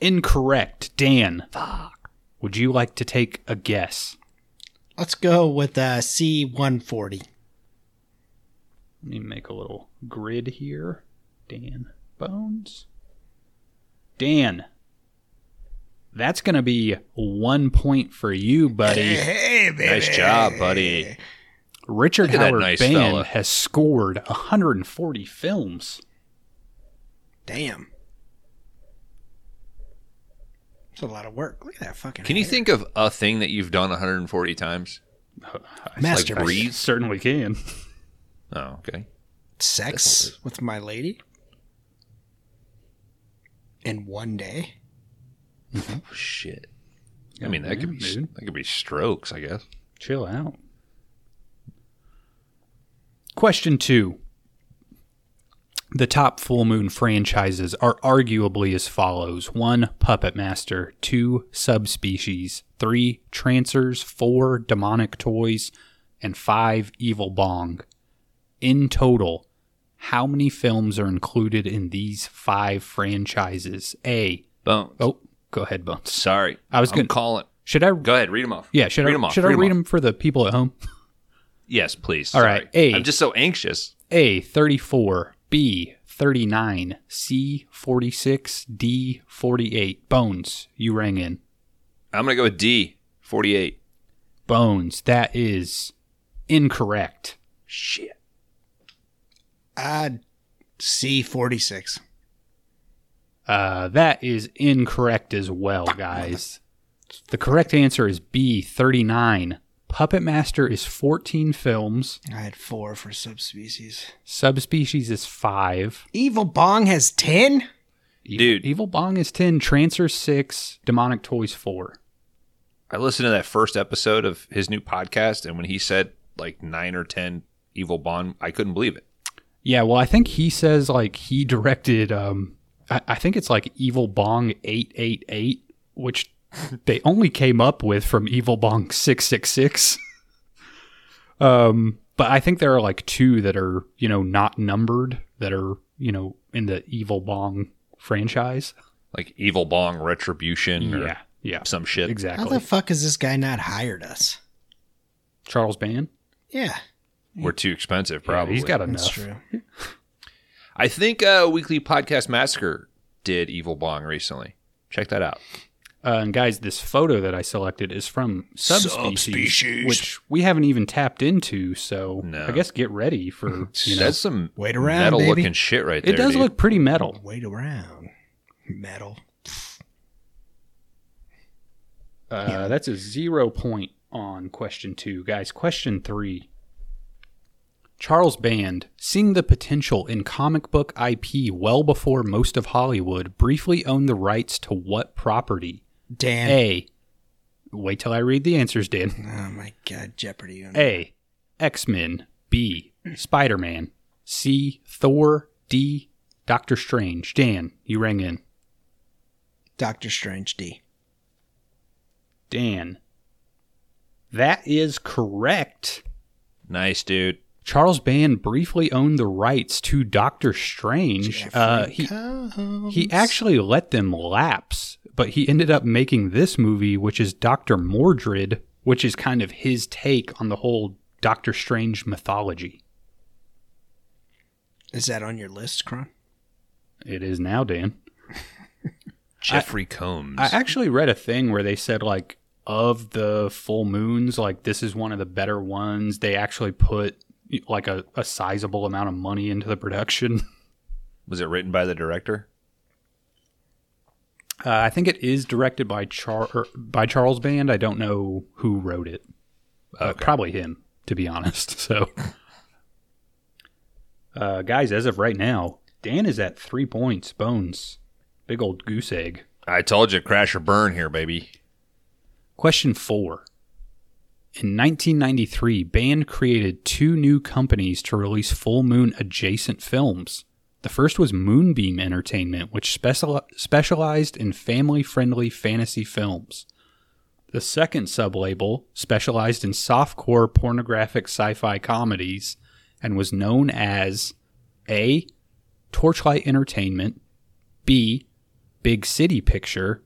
incorrect. Dan. Fuck. Would you like to take a guess? Let's go with uh, C one forty. Let me make a little grid here. Dan Bones. Dan. That's going to be one point for you, buddy. Hey, baby. Nice job, buddy. Richard Look Howard nice Band fella. has scored 140 films. Damn. It's a lot of work. Look at that fucking. Can you think of a thing that you've done 140 times? Master like breathe? Certainly can. Oh, okay. sex with my lady in one day? Oh, shit. I mean, that could be dude. that could be strokes, I guess. Chill out. Question two. The top Full Moon franchises are arguably as follows 1. Puppet Master, 2. Subspecies, 3. Trancers, 4. Demonic Toys, and 5. Evil Bong. In total, how many films are included in these five franchises? A. Bones. Oh, go ahead, Bones. sorry. I was gonna- call it. Should I? Go ahead, read them off. Yeah, should read I? them off. Should I read 'em read them for the people at home? Yes, please. All right, Sorry. A. I'm just so anxious. A 34, B 39, C 46, D 48. Bones, you rang in. I'm gonna go with D. 48. Bones, that is incorrect. Shit. Uh, C forty six. Uh, that is incorrect as well, guys. The correct answer is B 39. Puppet Master is 14 films. I had four for subspecies. Subspecies is 5. Evil Bong has ten. E- Dude. Evil Bong is 10. Trancer 6. Demonic Toys 4. I listened to that first episode of his new podcast, and when he said like nine or ten evil Bong, I couldn't believe it. Yeah, well, I think he says like he directed. Um, I, I think it's like Evil Bong eight eight eight, which they only came up with from Evil Bong six six six. Um, but I think there are like two that are you know not numbered that are you know in the Evil Bong franchise. Like evil bong retribution or Yeah, yeah, some shit. Exactly. How the fuck has this guy not hired us? Charles Band. Yeah, We're too expensive, Yeah, probably. he's got that's enough. true. I think uh, Weekly Podcast Massacre did Evil Bong recently. Check that out. Uh, and guys, this photo that I selected is from subspecies, Subspecies. which we haven't even tapped into. So No. I guess get ready for you know. That's some Wait around, metal baby. looking shit right there. It does dude. look pretty metal. Wait around. Metal. Uh, That's a zero point on question two, guys. Question three. Charles Band, seeing the potential in comic book IP well before most of Hollywood, briefly owned the rights to what property? Dan. A. Wait till I read the answers, Dan. Oh my god, Jeopardy. A. X Men. B. Spider Man. C. Thor. D. Doctor Strange. Dan, you rang in. Doctor Strange D. Dan. That is correct. nice, dude. Charles Band briefly owned the rights to Doctor Strange. Uh, he Combs. he actually let them lapse, but he ended up making this movie, which is Doctor Mordrid which is kind of his take on the whole Doctor Strange mythology. Is that on your list, Kron? It is now, Dan. Jeffrey Combs. I actually read a thing where they said like of the full moons, like this is one of the better ones. They actually put like a, a sizable amount of money into the production. was it written by the director? Uh, I think it is directed by Char- by Charles Band. I don't know who wrote it. Uh, Okay. probably him, to be honest. So, uh, guys, as of right now, Dan is at three points. Bones, big old goose egg. I told you, crash or burn here, baby. Question four. In 1993, Band created two new companies to release full moon adjacent films. The first was Moonbeam Entertainment, which special- specialized in family friendly fantasy films. The second sublabel specialized in softcore pornographic sci fi comedies and was known as A. Torchlight Entertainment, B. Big City Picture,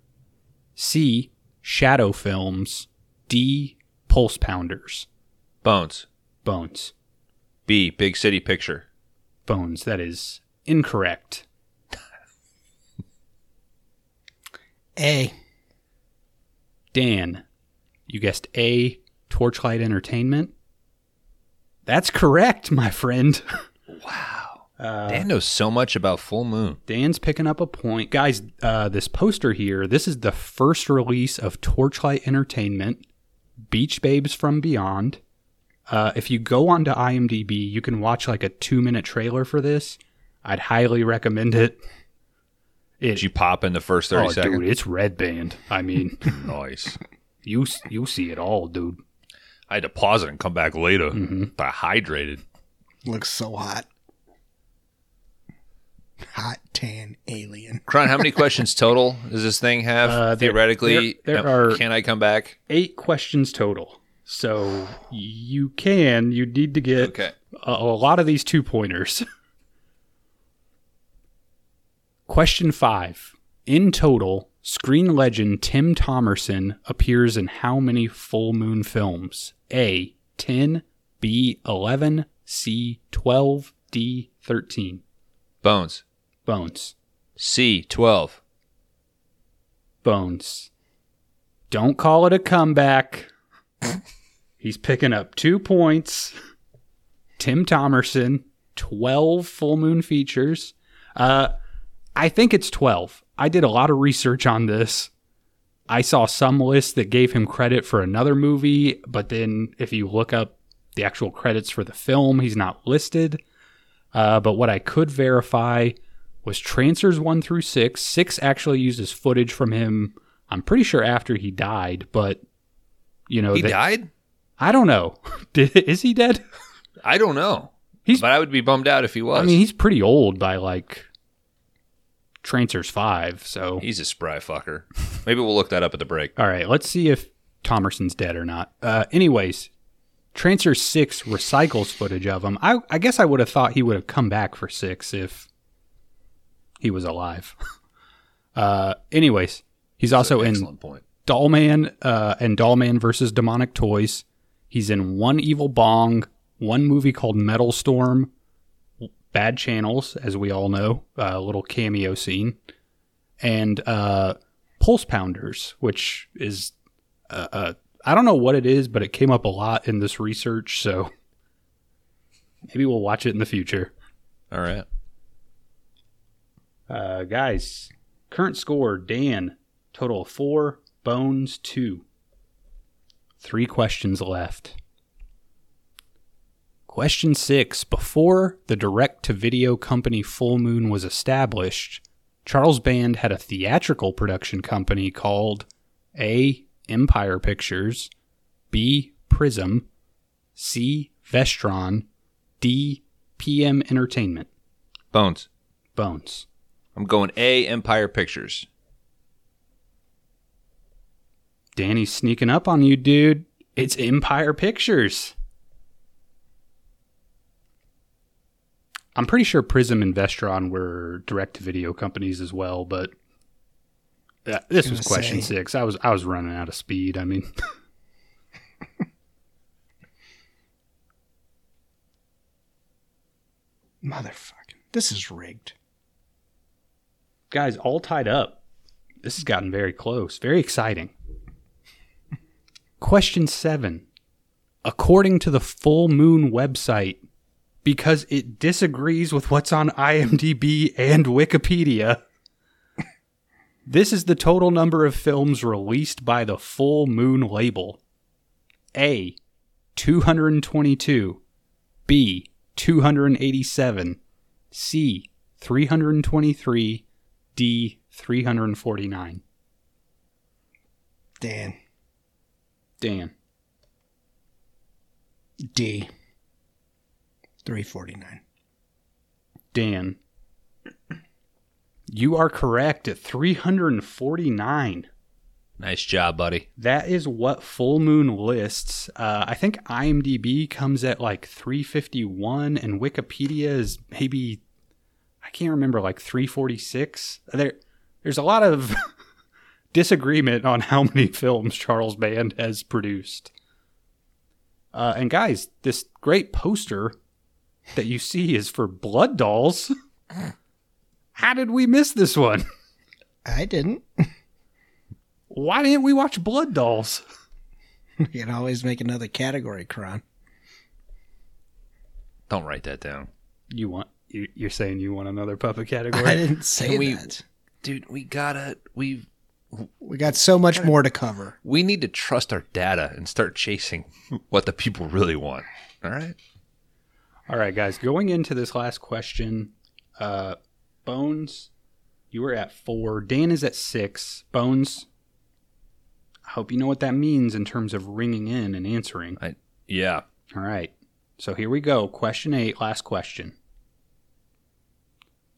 C. Shadow Films, D. Pulse Pounders. Bones. Bones. B. Big City Picture. Bones. That is incorrect. A. Dan, you guessed A. Torchlight Entertainment. That's correct, my friend. Wow. Uh, Dan knows so much about Full Moon. Dan's picking up a point. Guys, uh, this poster here, this is the first release of Torchlight Entertainment, Beach Babes from Beyond. Uh, if you go onto IMDb, you can watch like a two minute trailer for this. I'd highly recommend it. It, Did you pop in the first 30 oh, seconds? dude, it's red band. I mean, Nice. you you see it all, dude. I had to pause it and come back later. Mm-hmm. But hydrated. Looks so hot. Hot tan alien. Kron, how many questions total does this thing have? Uh, there- Theoretically, there- there Uh, are- can I come back? Eight questions total. So you can, you need to get Okay. a, a lot of these two pointers. Question five. In total, screen legend Tim Thomerson appears in how many full moon films? A. 10, B. 11, C. 12, D. 13. Bones. Bones. C. 12. Bones. Don't call it a comeback. He's picking up two points. Tim Thomerson, 12 full moon features. Uh, I think it's 12. I did a lot of research on this. I saw some lists that gave him credit for another movie, but then if you look up the actual credits for the film, he's not listed. Uh, but what I could verify was Trancers 1 through 6. 6 actually uses footage from him, I'm pretty sure after he died, but, you know, He they- died? I don't know. Did, is he dead? I don't know. He's- but I would be bummed out if he was. I mean, he's pretty old by like Trancers 5, so. he's a spry fucker. Maybe we'll look that up at the break. All right, let's see if Thomerson's dead or not. Uh, anyways, Trancer 6 recycles footage of him. I, I guess I would have thought he would have come back for 6 if he was alive. uh, anyways, he's also in point. Dollman uh, and Dollman versus Demonic Toys. He's in One Evil Bong, one movie called Metal Storm, Bad Channels, as we all know, a little cameo scene, and uh, Pulse Pounders, which is uh, uh, I don't know what it is, but it came up a lot in this research, so maybe we'll watch it in the future. All right. Uh, guys, current score Dan, total of four, Bones two. Three questions left. Question six Before the direct to video company Full Moon was established, Charles Band had a theatrical production company called A. Empire Pictures, B. Prism, C. Vestron, D. PM Entertainment. Bones. Bones. I'm going A. Empire Pictures. Danny's sneaking up on you, dude. It's Empire Pictures. I'm pretty sure Prism and Vestron were direct to video companies as well, but uh, this was question say. six. I was I was running out of speed. I mean. Motherfucking. This is rigged. Guys, all tied up. This has gotten very close. Very exciting. Question seven. According to the Full Moon website, because it disagrees with what's on IMDb and Wikipedia, this is the total number of films released by the Full Moon label A. 222, B. 287, C. 323, D. 349. Dan. Dan. D. 349. Dan. You are correct at 349. Nice job, buddy. That is what Full Moon lists. Uh, I think IMDb comes at like 351, and Wikipedia is maybe I can't remember like 346. There, there's a lot of disagreement on how many films Charles Band has produced. Uh, and guys, this great poster that you see is for Blood Dolls. How did we miss this one? I didn't. Why didn't we watch Blood Dolls? You can always make another category, Kron. Don't write that down. You want you, you're saying you want another puppet category? I didn't say Can we- that. Dude, we gotta we We got so much more to cover. we need to trust our data and start chasing what the people really want. All right? All right, guys. Going into this last question, uh, Bones, you were at four. Dan is at six. Bones, I hope you know what that means in terms of ringing in and answering. I yeah. All right. So here we go. Question eight, last question.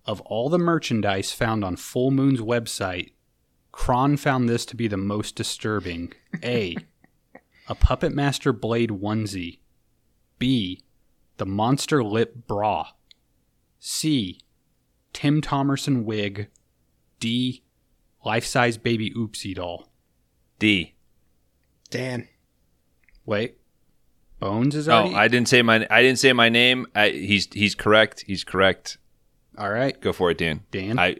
Of all the merchandise found on Full Moon's website, Kron found this to be the most disturbing. A. A Puppet Master Blade onesie. B. The Monster Lip Bra. C. Tim Thomerson wig. D. Life size baby oopsie doll. D. Dan. Wait. Bones is already. Oh. I didn't say my I didn't say my name. I, he's he's correct. He's correct. All right. Go for it, Dan. Dan? I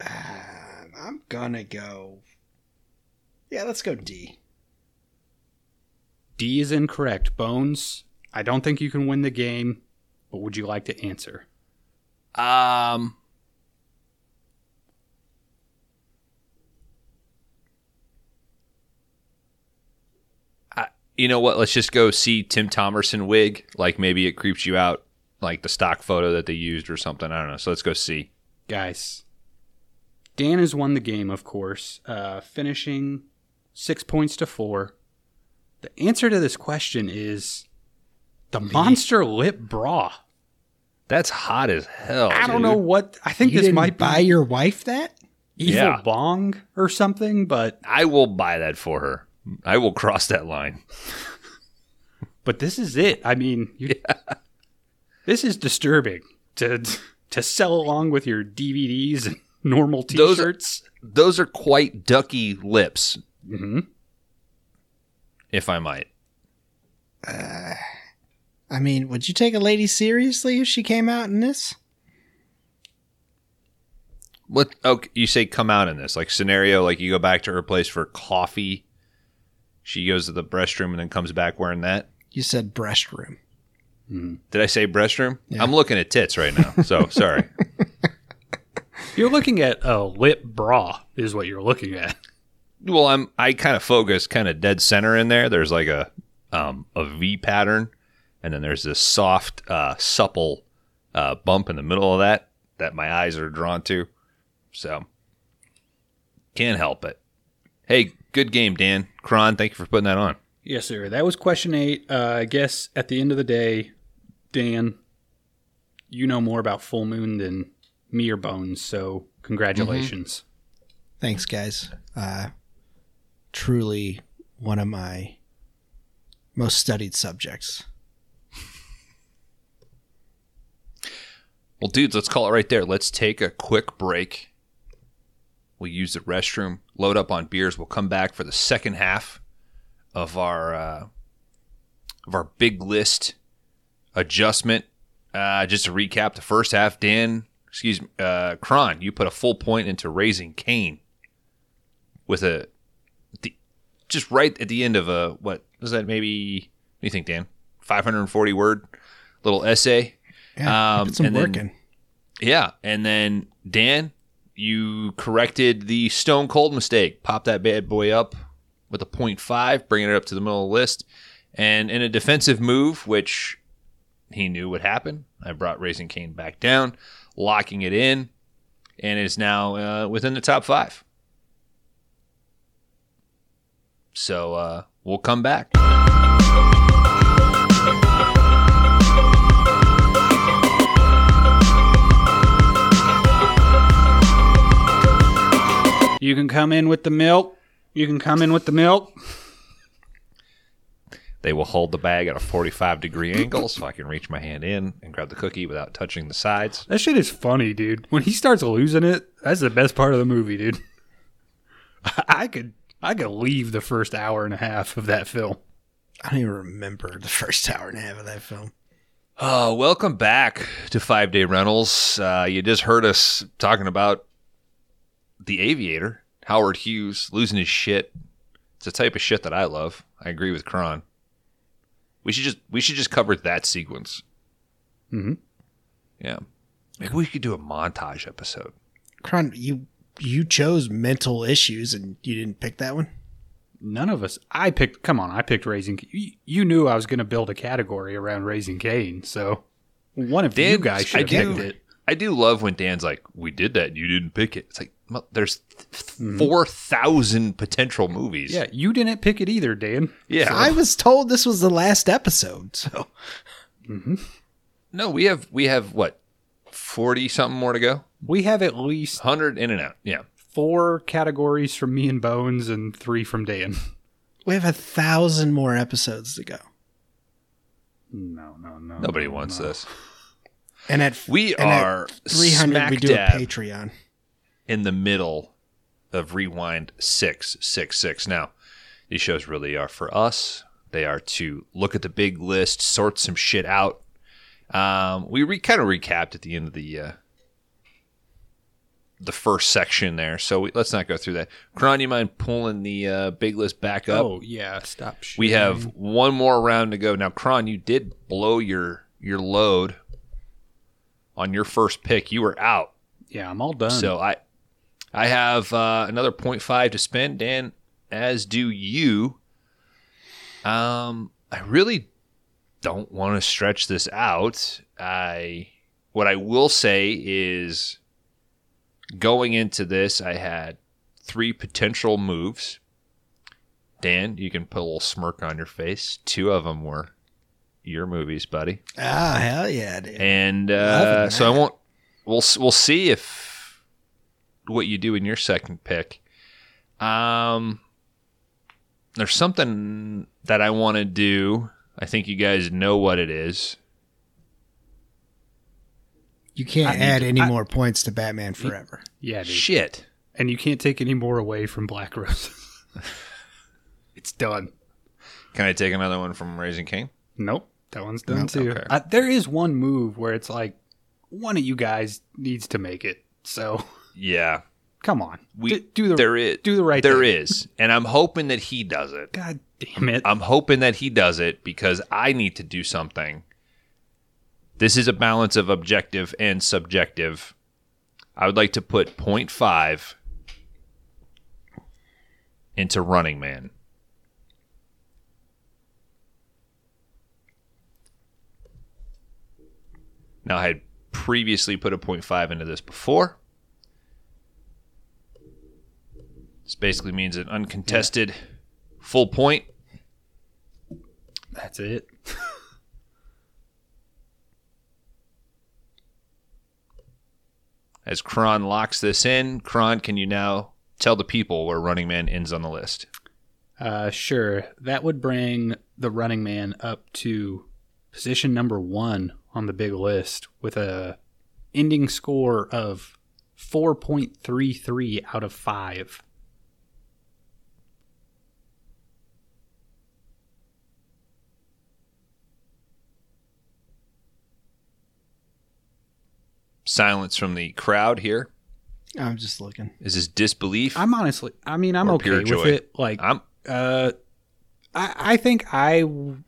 um, I'm gonna go. Yeah, let's go D. D is incorrect. Bones, I don't think you can win the game, but would you like to answer? Um I, you know what? Let's just go see Tim Thomerson wig. Like maybe it creeps you out, like the stock photo that they used or something. I don't know. So let's go see. Guys, Dan has won the game, of course, uh, finishing six points to four. The answer to this question is the Monster Lip Bra. That's hot as hell. I don't know what. I think You this didn't might buy be your wife that? Evil Yeah. Bong or something, but I will buy that for her. I will cross that line. but this is it. I mean, you, this is disturbing to to sell along with your DVDs and normal T-shirts. Those are quite ducky lips, hmm if I might. I mean, would you take a lady seriously if she came out in this? What? Okay, you say come out in this like scenario, like you go back to her place for coffee. She goes to the restroom and then comes back wearing that. You said breast room. Did I say restroom? Yeah. I'm looking at tits right now. So sorry. You're looking at a lip bra, is what you're looking at. well, I'm I kind of focus kind of dead center in there. There's like a um a V pattern, and then there's this soft, uh, supple uh, bump in the middle of that that my eyes are drawn to. So can't help it. Hey, good game, Dan. Kron, thank you for putting that on. Yes, sir. That was question eight. Uh, I guess at the end of the day, Dan, you know more about full moon than me or Bones. So congratulations. Thanks, guys. Uh, truly one of my most studied subjects. Well, dudes, let's call it right there. Let's take a quick break. We'll use the restroom, load up on beers. We'll come back for the second half of our uh, of our big list adjustment uh, just to recap the first half, Dan, excuse me, uh, Kron, you put a full point into Raising Cain with a, the, just right at the end of a, what was that, maybe, what do you think, Dan? 540 word little essay. Yeah, Um, some and then- working. Yeah. And then, Dan, you corrected the stone cold mistake. Pop that bad boy up with a 0.5, bringing it up to the middle of the list. And in a defensive move, which he knew would happen, I brought Raising Cain back down, locking it in, and is now uh, within the top five. So uh, we'll come back. You can come in with the milk. You can come in with the milk. They will hold the bag at a 45 degree angle so I can reach my hand in and grab the cookie without touching the sides. That shit is funny, dude. When he starts losing it, that's the best part of the movie, dude. I could I could leave the first hour and a half of that film. I don't even remember the first hour and a half of that film. Oh, welcome back to Five Day Rentals. Uh, you just heard us talking about the aviator, Howard Hughes, losing his shit. It's the type of shit that I love. I agree with Kron. We should just we should just cover that sequence. Mhm. Yeah. Maybe we could do a montage episode. Kron, you you chose mental issues and you didn't pick that one. None of us. I picked. Come on, I picked raising. You, you knew I was going to build a category around raising Cain, so one of you Dan, guys I should have do- picked it. I do love when Dan's like, "We did that, and you didn't pick it." It's like well, there's Mm-hmm. four thousand potential movies. Yeah, you didn't pick it either, Dan. yeah. I was told this was the last episode, so no, we have we have what forty something more to go. We have at least Hundred in and out. Yeah. four categories from me and Bones and three from Dan. we have a thousand more episodes to go. No, no, no. Nobody no, wants no. this. And at We and are 300 we do a Patreon. in the middle of Rewind six six six. Now, these shows really are for us. They are to look at the big list, sort some shit out. Um, we re- kind of recapped at the end of the uh, the first section there, so we, let's not go through that. Kron, you mind pulling the uh, big list back up? Oh yeah, stop. We have one more round to go. Now, Kron, you did blow your your load on your first pick. You were out. Yeah, I'm all done. So I I have uh, another 0.5 to spend, Dan, as do you. Um, I really don't want to stretch this out. I what I will say is going into this, I had three potential moves. Dan, you can put a little smirk on your face. Two of them were your movies, buddy Ah, hell yeah, dude. and uh, so I won't. We'll we'll see if what you do in your second pick. Um, there's something that I want to do. I think you guys know what it is. You can't I add to- any I- more points to Batman Forever. yeah, dude. Shit. and you can't take any more away from Black Rose. it's done. Can I take another one from Raising King? Nope, that one's done Nope. too. Okay. Uh, there is one move where it's like one of you guys needs to make it. So Yeah, come on, we D- do the there is do the right. there thing. is, and I'm hoping that he does it. God damn it! I'm hoping that he does it because I need to do something. This is a balance of objective and subjective. I would like to put 0.5 into Running Man. Now, I had previously put a 0.5 into this before. This basically means an uncontested full point. That's it. As Kron locks this in, Kron, can you now tell the people where Running Man ends on the list? Uh, sure. That would bring the running man up to position number one on the big list with a ending score of 4.33 out of 5. silence from the crowd here. I'm just looking. Is this disbelief? I'm honestly, I mean, I'm okay with joy. it. Like, I'm uh, I, I think I, you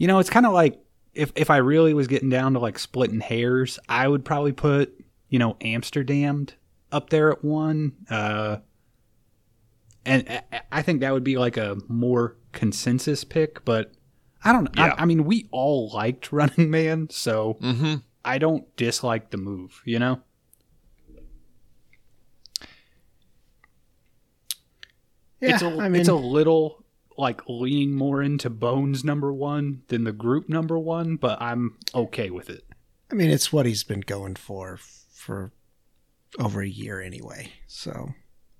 know, it's kind of like if if I really was getting down to like splitting hairs, I would probably put you know Amsterdam up there at one. Uh, and I- I think that would be like a more consensus pick, but I don't. Yeah. I, I mean, we all liked Running Man, so mm-hmm. I don't dislike the move. You know. Yeah, it's a I mean, it's a little like leaning more into Bones number one than the group number one, but I'm okay with it. I mean, it's what he's been going for for over a year anyway. So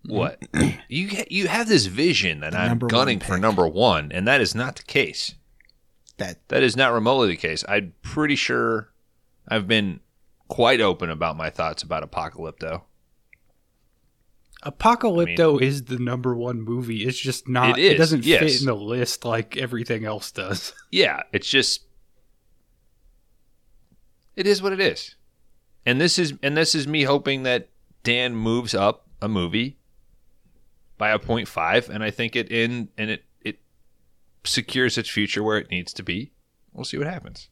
What you ha- you have this vision that The I'm gunning for number one, and that is not the case. that That is not remotely the case. I'm pretty sure I've been quite open about my thoughts about Apocalypto. Apocalypto is the number one movie. It's just not. It It, is, doesn't yes. fit in the list like everything else does. Yeah, it's just it is what it is. And this is and this is me hoping that Dan moves up a movie by a point five, and I think it in and it it secures its future where it needs to be. We'll see what happens.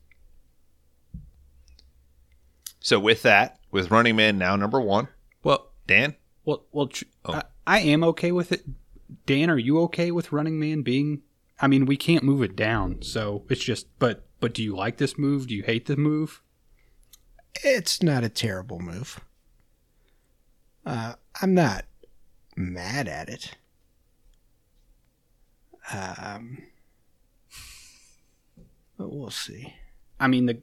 So with that, with Running Man now number one, Well, Dan, well, well. Tr- Oh. I, I am okay with it. Dan, are you okay with Running Man being? I mean, we can't move it down, so it's just. But but do you like this move? Do you hate the move? it's not a terrible move. Uh, I'm not mad at it. Um, but we'll see. I mean, the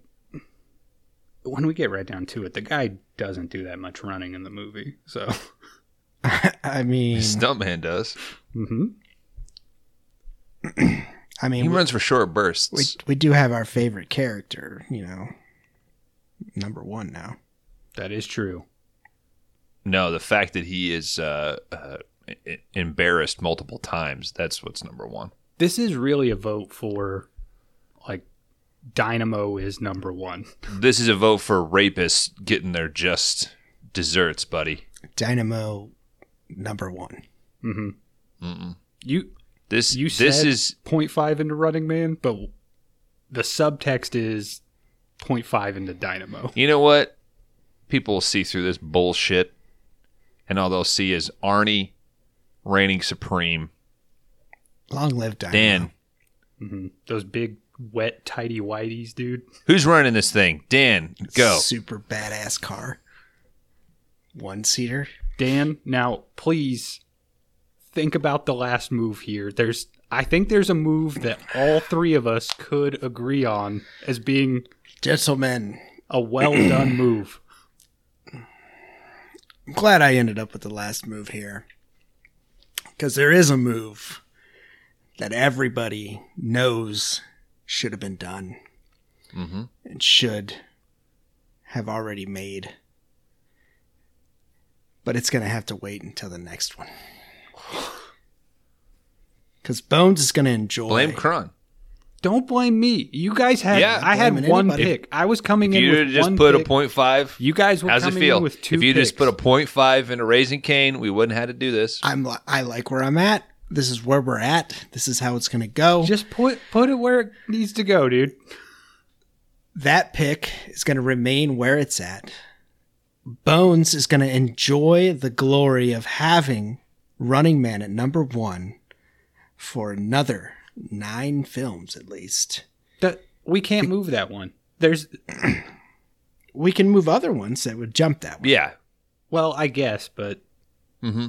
when we get right down to it, the guy doesn't do that much running in the movie. So, I mean, Stuntman does. hmm I mean, He we, runs for short bursts. we we do have our favorite character, you know, number one now. that is true. No, the fact that he is uh, uh, embarrassed multiple times, that's what's number one. This is really a vote for like Dynamo is number one. This is a vote for rapists getting their just desserts, buddy. Dynamo, number one. hmm Mm-mm. You This you this said is 0.5 into Running Man, but the subtext is 0.5 into Dynamo. you know what? People will see through this bullshit, and all they'll see is Arnie reigning supreme. Long live Dynamo. Dan, hmm Those big wet tidy whiteys, dude. who's running this thing? Dan, go. Super badass car. One seater. Dan, now please think about the last move here. There's I think there's a move that all three of us could agree on as being Gentlemen, a well done move. I'm glad I ended up with the last move here. Because there is a move that everybody knows should have been done hmm and should have already made. But it's going to have to wait until the next one. Because Bones is going to enjoy. Blame Kron. Don't blame me. You guys had Yeah, I had one anybody. pick. I was coming If in you with just one put a pick. point five, You guys were how's it coming feel? in with two if you just put a point five a Raising Cain, we wouldn't have had to do this. I'm li- I like where I'm at. This is where we're at. This is how it's going to go. just put put it where it needs to go, dude. that pick is going to remain where it's at. Bones is going to enjoy the glory of having Running Man at number one for another nine films at least. That we can't move that one. There's We can move other ones that would jump that one. yeah. well, I guess, but Mm-hmm.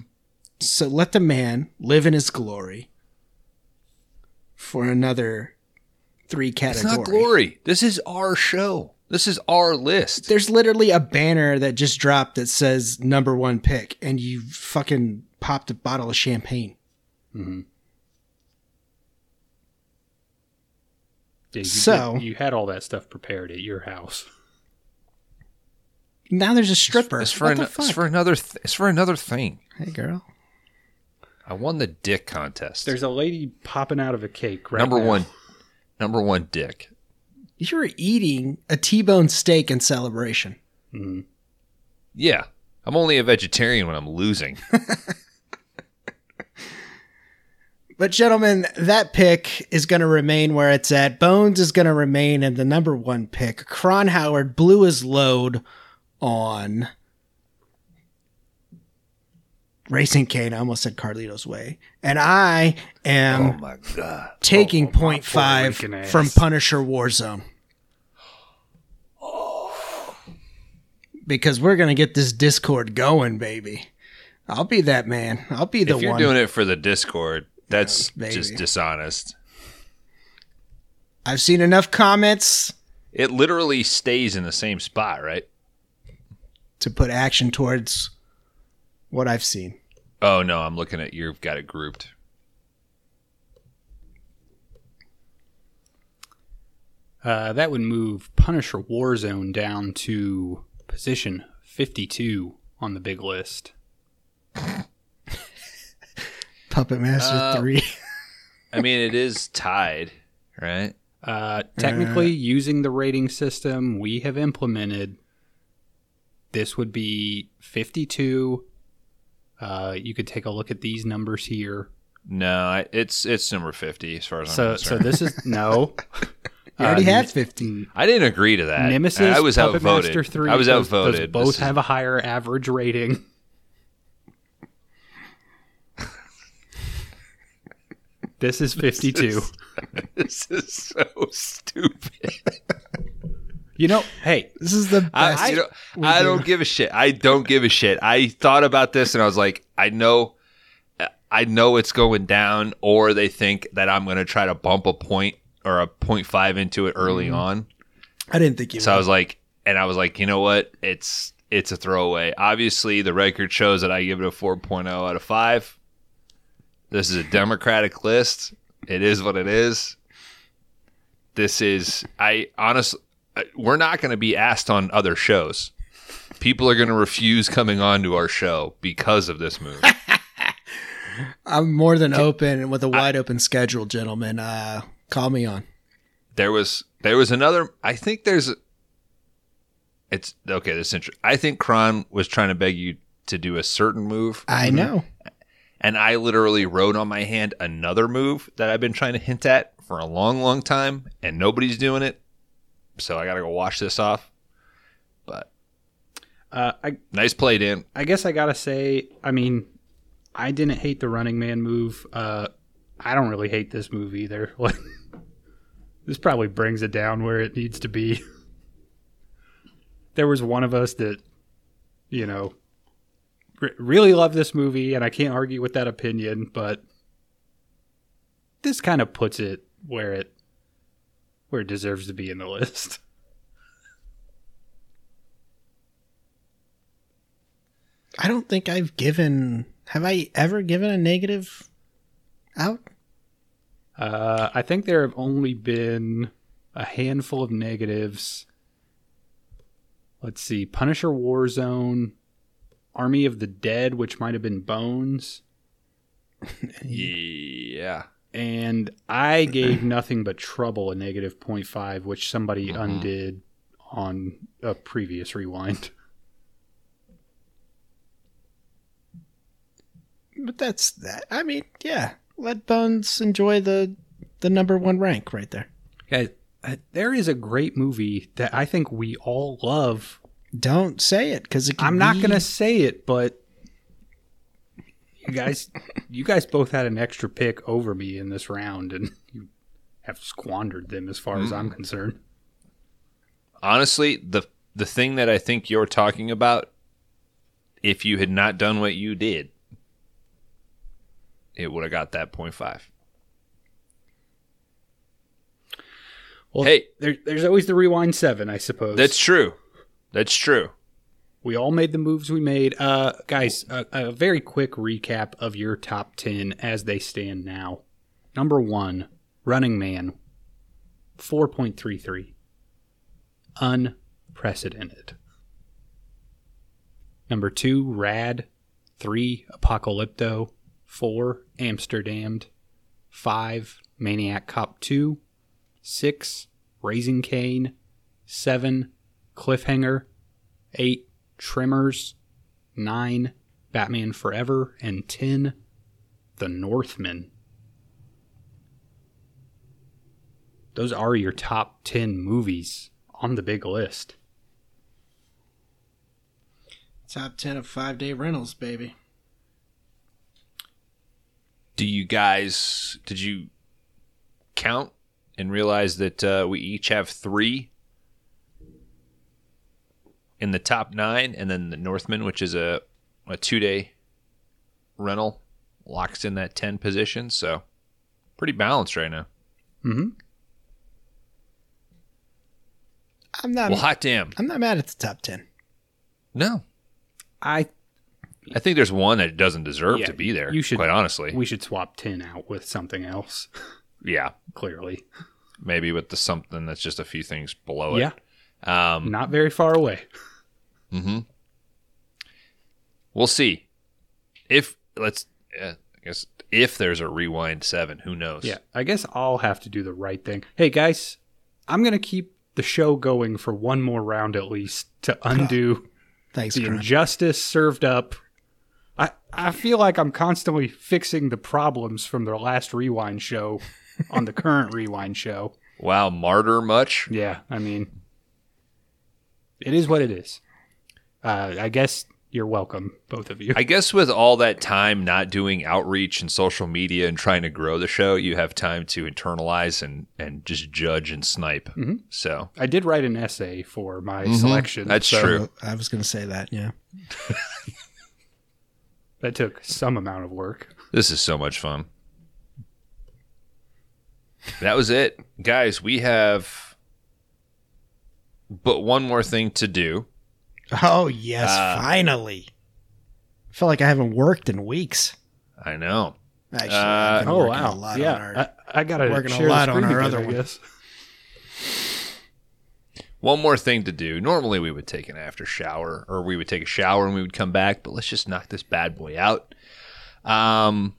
So let the man live in his glory for another three It's categories. not glory. This is our show. This is our list. There's literally a banner that just dropped that says number one pick, and you fucking popped a bottle of champagne. Mm-hmm. Yeah, you So- did- you had all that stuff prepared at your house. Now there's a stripper. It's for, what an, the it's for another. Th- it's for another thing. hey, girl. I won the dick contest. There's a lady popping out of a cake right number now. one. Number one dick. You're eating a T-bone steak in celebration. Mhm. Yeah. I'm only a vegetarian when I'm losing. But gentlemen, that pick is going to remain where it's at. Bones is going to remain in the number one pick. Kron Howard blew his load on Raising Cain. I almost said Carlito's Way. And I am oh my god. taking Oh, my point five Puerto Rican ass. from Punisher Warzone. Because we're going to get this Discord going, baby. I'll be that man. I'll be the one. If you're one. doing it for the Discord, that's baby. just dishonest. I've seen enough comments It literally stays in the same spot, right? to put action towards what I've seen. Oh no, I'm looking at you've got it grouped. Uh, that would move Punisher Warzone down to position 52 on the big list. Puppet Master Uh, 3. I mean, it is tied, right? Uh, technically, using the rating system we have implemented, this would be 52. Uh, you could take a look at these numbers here. No, it's it's number fifty as far as I'm So, concerned. so this is no. You already Uh, had 15. I didn't agree to that. Nemesis, I was Puppet outvoted. Master 3. I was those- those outvoted. both This is- have a higher average rating. This is 52. This is so stupid. You know, hey, This is the best. I, you know, I do. don't give a shit. I don't give a shit. I thought about this and I was like, I know, I know it's going down, or they think that I'm going to try to bump a point or a point five into it early Mm-hmm. on. I didn't think you So I was like, and I was like, you know what? It's it's a throwaway. Obviously, the record shows that I give it a 4.0 out of five. This is a democratic list. It is what it is. This is I honestly we're not going to be asked on other shows. People are going to refuse coming on to our show because of this movie. I'm more than open with a wide open schedule, gentlemen. Uh, call me on. there was there was another I think there's it's okay, this is interesting. I think Kron was trying to beg you to do a certain move. I know. and I literally wrote on my hand another move that I've been trying to hint at for a long, long time, and nobody's doing it. So I gotta go wash this off. But uh, I nice play, Dan. I guess I gotta say, I mean, I didn't hate the Running Man move. Uh, I don't really hate this move either. Like, this probably brings it down where it needs to be. there was one of us that, you know, re- really loved this movie, and I can't argue with that opinion. But this kind of puts it where it where it deserves to be in the list. I don't think I've given. Have I ever given a negative out? Uh, I think there have only been a handful of negatives. Let's see Punisher Warzone, Army of the Dead, which might have been Bones. Yeah. And I gave nothing but trouble a negative 0.5, which somebody Mhm. undid on a previous rewind. But that's that. I mean, yeah. Let Bones enjoy the the number one rank right there. Guys, uh, there is a great movie that I think we all love Don't say it because I'm not gonna say it, but you guys, you guys both had an extra pick over me in this round, and you have squandered them as far as hmm. I'm concerned. Honestly, the the thing that I think you're talking about, if you had not done what you did, it would have got that point five. Well, Hey. there, there's always the rewind seven, I suppose. That's true. That's true. We all made the moves we made. Uh, guys, a, a very quick recap of your top ten as they stand now. Number one, Running Man, four point three three, unprecedented. Number two, Rad. Three, Apocalypto. Four, Amsterdam. Five, Maniac Cop 2. Six, Raising Cain. Seven, Cliffhanger. eight, Tremors, nine, Batman Forever, and ten, The Northman. Those are your top 10 movies on the big list. Top 10 of five day rentals, baby. Do you guys, did you count and realize that uh, we each have three in the top nine, and then the Northman, which is a, a two day rental, locks in that 10 position. So pretty balanced right now. Mm-hmm. I'm not. Well, hot damn. I'm not mad at the top 10. No. I I think there's one that doesn't deserve Yeah, to be there. you should- quite honestly. we should swap 10 out with something else, yeah, clearly. maybe with the something that's just a few things below it. Yeah, Um, not very far away. Mm-hmm. We'll see. If let's, uh, I guess, if there's a rewind seven, who knows? Yeah, I guess I'll have to do the right thing. Hey guys, I'm going to keep the show going for one more round at least to undo Thanks, the Crunch. injustice served up. I I feel like I'm constantly fixing the problems from the last rewind show on the current rewind show. Wow, martyr much? Yeah, I mean, it is what it is. Uh, I guess you're welcome, both of you. I guess with all that time not doing outreach and social media and trying to grow the show, you have time to internalize and and just judge and snipe. Mhm. So I did write an essay for my Mhm. selection. That's so true. I was going to say that, yeah. That took some amount of work. this is so much fun. That was it, guys. We have but one more thing to do. Oh, yes, Uh, finally. I feel like I haven't worked in weeks. I know. Actually, Uh, I've been Oh wow! a lot yeah, on our- I, I gotta working a share the lot on screen our again, other I one. One more thing to do. Normally we would take an after shower or we would take a shower and we would come back, but let's just knock this bad boy out. Um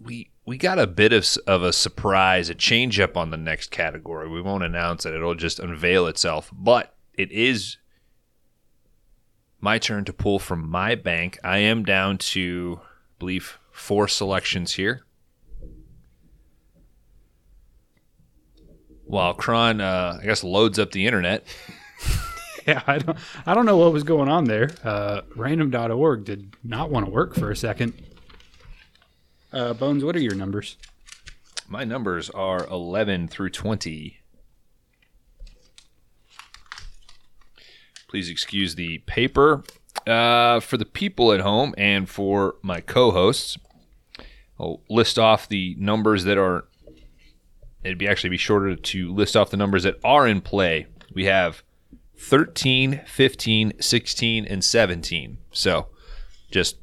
we we got a bit of of a surprise, a change up on the next category. We won't announce it. It'll just unveil itself, but it is my turn to pull from my bank. I am down to I believe four selections here. While Kron, uh, I guess, loads up the internet. Yeah, I don't, I don't know what was going on there. Uh, random.org did not want to work for a second. Uh, Bones, what are your numbers? My numbers are 11 through 20. Please excuse the paper. Uh, for the people at home and for my co hosts, I'll list off the numbers that are. It'd be actually be shorter to list off the numbers that are in play. We have 13, 15, 16, and 17. So just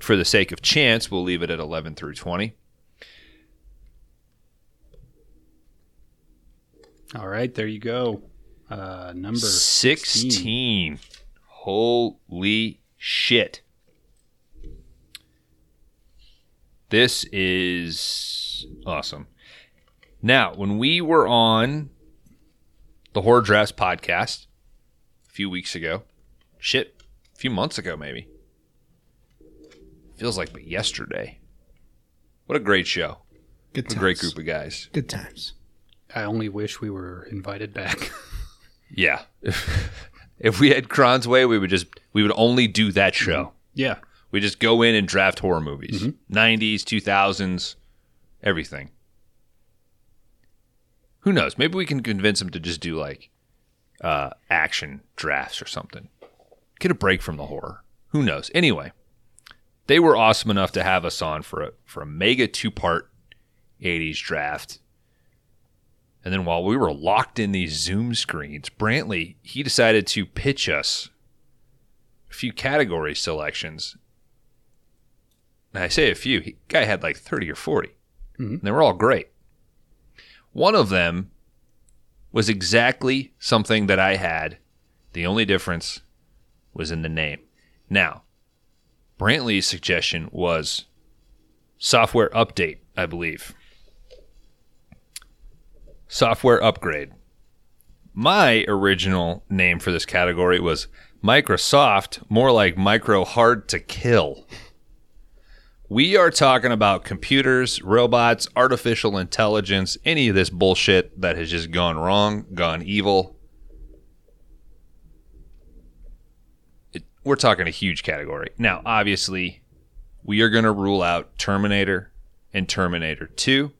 for the sake of chance, we'll leave it at 11 through 20. All right, there you go. Uh, number 16. Holy shit. This is awesome. Now, when we were on the Horror Drafts podcast a few weeks ago, shit, a few months ago maybe. Feels like but yesterday. What a great show. good What a great group of guys. Good times. I only wish we were invited back. Yeah. if we had Kron's way, we would just we would only do that show. yeah, We just go in and draft horror movies. 90s, 2000s, everything. Who knows? Maybe we can convince him to just do like uh, action drafts or something. Get a break from the horror. Who knows? Anyway, they were awesome enough to have us on for a for a mega two part 80s draft. And then while we were locked in these Zoom screens, Brantley, he decided to pitch us a few category selections. And I say a few. He guy had like 30 or 40. Mhm. And they were all great. One of them was exactly something that I had. The only difference was in the name. Now, Brantley's suggestion was software update, I believe. Software upgrade. my original name for this category was Microsoft, more like micro hard to kill. We are talking about computers, robots, artificial intelligence, any of this bullshit that has just gone wrong, gone evil. It, we're talking a huge category. Now, obviously, we are going to rule out Terminator and Terminator 2.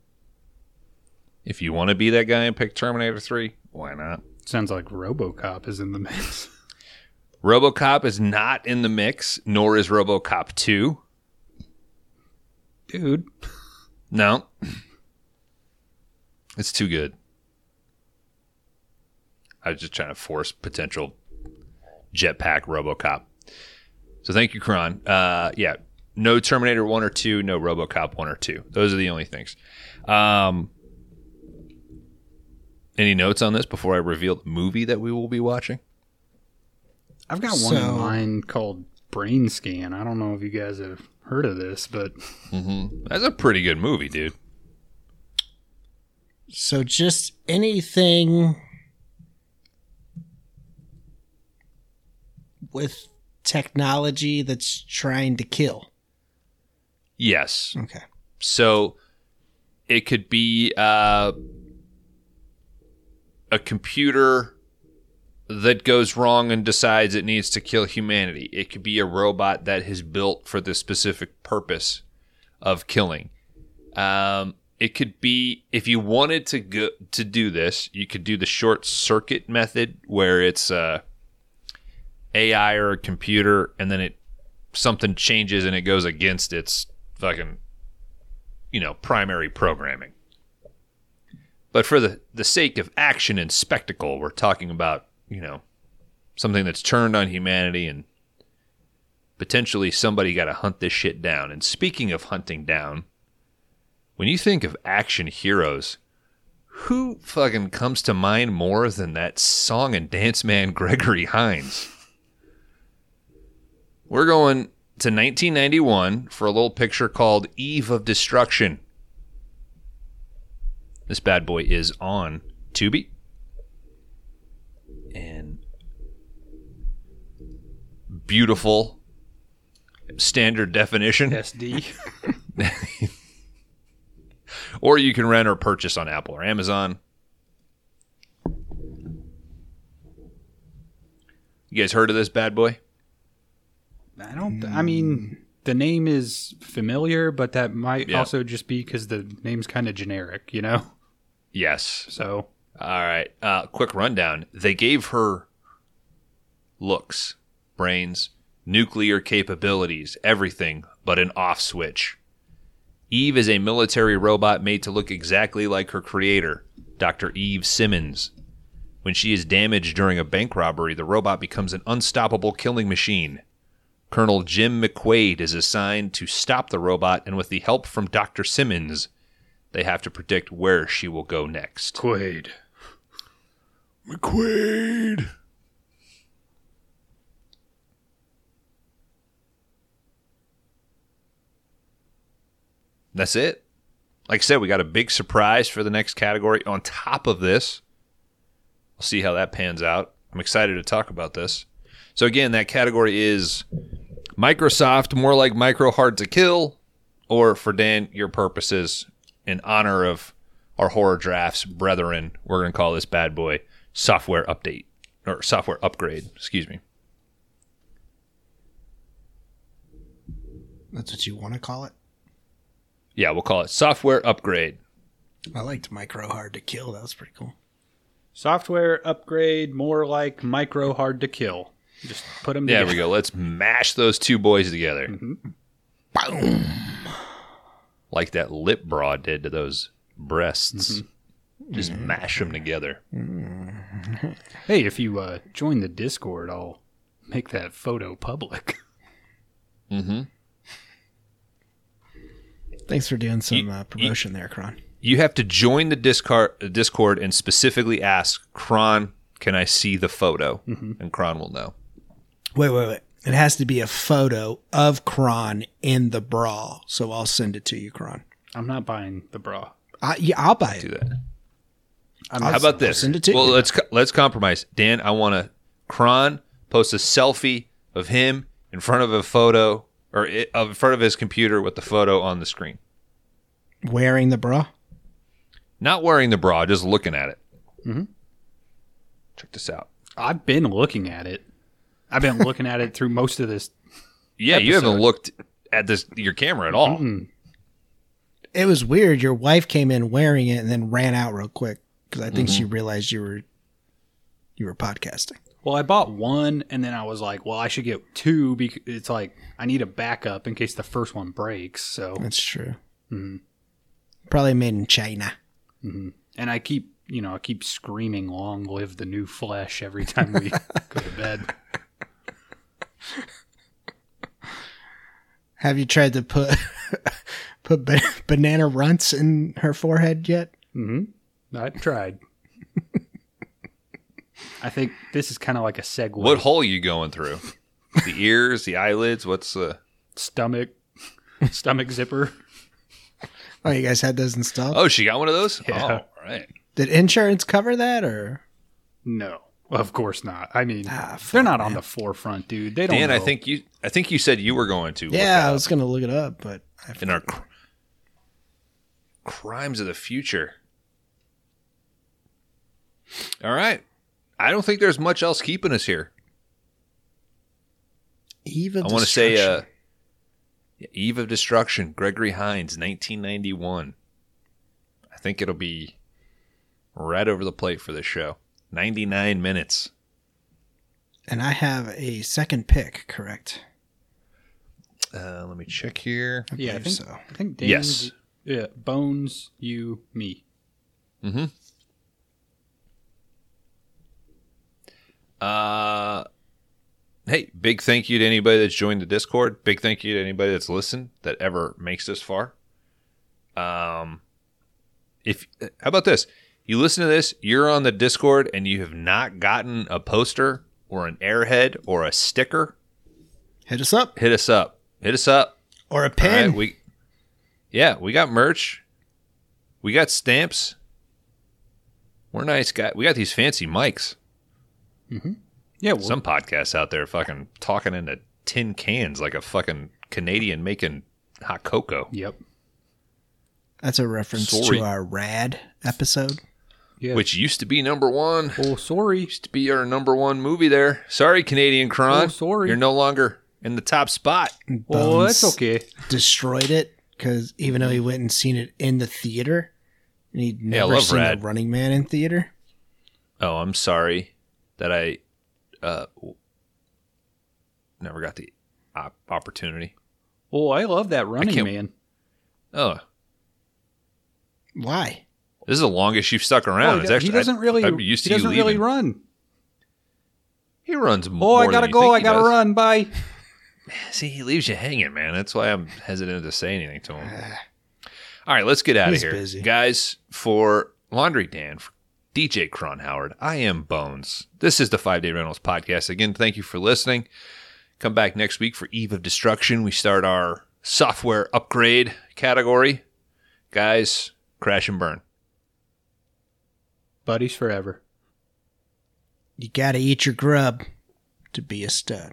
If you want to be that guy and pick Terminator 3, why not? Sounds like RoboCop is in the mix. RoboCop is not in the mix, nor is RoboCop 2. Dude, No. It's too good. I was just trying to force potential jetpack RoboCop. So thank you, Kron. Uh, yeah, no Terminator 1 or 2, no RoboCop 1 or 2. Those are the only things. Um, any notes on this before I reveal the movie that we will be watching? I've got one So- in mind called Brain Scan. I don't know if you guys have heard of this, but That's a pretty good movie, dude. So just anything with technology that's trying to kill. Yes. Okay. So it could be uh, a computer that goes wrong and decides it needs to kill humanity. It could be a robot that is built for the specific purpose of killing. Um, it could be if you wanted to go to do this, you could do the short circuit method where it's uh, AI or a computer, and then it something changes and it goes against its fucking you know, primary programming. But for the, the sake of action and spectacle, we're talking about, you know, something that's turned on humanity and potentially somebody got to hunt this shit down. And speaking of hunting down, when you think of action heroes, who fucking comes to mind more than that song and dance man Gregory Hines? We're going to 1991 for a little picture called Eve of Destruction. This bad boy is on Tubi. And beautiful standard definition. SD. Or you can rent or purchase on Apple or Amazon. You guys heard of this bad boy? I don't. I mean, the name is familiar, but that might Yeah. also just be because the name's kind of generic, you know. Yes. So All right. Uh, quick rundown. They gave her looks, brains, nuclear capabilities, everything but an off switch. Eve is a military robot made to look exactly like her creator, Dr. Eve Simmons. When she is damaged during a bank robbery, the robot becomes an unstoppable killing machine. Colonel Jim McQuaid is assigned to stop the robot, and with the help from Dr. Simmons, they have to predict where she will go next. Quaid. McQuaid. That's it. Like I said, we got a big surprise for the next category. On top of this, we'll see how that pans out. I'm excited to talk about this. So again, that category is Microsoft, more like micro hard to kill, or for Dan, your purposes, in honor of our horror drafts brethren, we're going to call this bad boy software update or software upgrade. Excuse me. That's what you want to call it. Yeah, we'll call it software upgrade. I liked micro hard to kill. That was pretty cool. Software upgrade, more like micro hard to kill. Just put them There together. we go. Let's mash those two boys together. Boom. Like that lip bra did to those breasts. Just mash them together. Hey, if you uh, join the Discord, I'll make that photo public. Mm-hmm. Thanks for doing some You- uh, promotion there, Kron. You have to join the Discord, Discord and specifically ask Kron, can I see the photo? And Kron will know. Wait, wait, wait. It has to be a photo of Kron in the bra. So I'll send it to you, Kron. I'm not buying the bra. I, yeah, I'll buy Do it. that. I'm How about this? send it to well, you. let's let's compromise. Dan, I want to Kron post a selfie of him in front of a photo or i in front of his computer with the photo on the screen. Wearing the bra. Not wearing the bra, just looking at it. Mm-hmm. Check this out. I've been looking at it. I've been looking at it through most of this. Yeah, you haven't looked at this your camera at all. Mm. It was weird. Your wife came in wearing it and then ran out real quick because I think she Mm-hmm. realized you were you were podcasting. Well, I bought one, and then I was like, "Well, I should get two because it's like I need a backup in case the first one breaks." So, That's true. Mhm. Probably made in China. and I keep, you know, I keep screaming, "Long live the new flesh!" every time we go to bed. Have you tried to put put ba- banana runts in her forehead yet? Mm-hmm. I tried. I think this is kind of like a segue. What hole you going through? the ears, the eyelids. What's the? stomach, stomach zipper? Oh, you guys had those installed? Oh, she got one of those. Yeah. Oh, all right. Did insurance cover that or? No, of course not. I mean, Ah, they're not on the forefront, dude. They don't. Dan, I think you. I think you said you were going to. look Yeah, I was gonna look it up, but I in our cr- crimes of the future. All right. I don't think there's much else keeping us here. Eve of I want to say uh, Destruction. Eve of Destruction, Gregory Hines, 1991. I think it'll be right over the plate for this show. 99 minutes. and I have a second pick. Correct? Uh, let me check here. I Yeah, I think so. I think Dan, Yes. Yeah, Bones, you, me. Mm-hmm. Uh, hey, big thank you to anybody that's joined the Discord. Big thank you to anybody that's listened that ever makes this far. Um, if how about this? You listen to this, you're on the Discord, and you have not gotten a poster or an airhead or a sticker. Hit us up Hit us up. Hit us up. or a All pen. right, we yeah, we got merch. We got stamps. We're nice guys. We got these fancy mics. Mm-hmm. Yeah, well, Some podcasts out there fucking talking into tin cans like a fucking Canadian making hot cocoa. Yep. That's a reference Sorry. to our rad episode. Yeah. Which used to be number one. Oh, sorry. Used to be our number one movie there. Sorry, Canadian Kron. Oh, sorry. You're no longer in the top spot. Oh, that's okay. Destroyed it because even though he went and seen it in the theater, and he'd never love seen Rad. a Running Man in theater. Oh, I'm sorry that I uh never got the op- opportunity. Oh, I love that running man. Oh, Why? This is the longest you've stuck around. It's he, actually he doesn't really. Used he doesn't really run. He runs oh, more. Oh. I gotta go. I gotta does. run. Bye. See, he leaves you hanging, man. That's why I'm hesitant to say anything to him. All right, let's get out of here, busy. guys. For Laundry Dan, for DJ Kron Howard, I am Bones. This is the Five Day Rentals podcast. Again, thank you for listening. Come back next week for Eve of Destruction. We start our software upgrade category. Guys, crash and burn. Buddies forever. You gotta eat your grub to be a stud.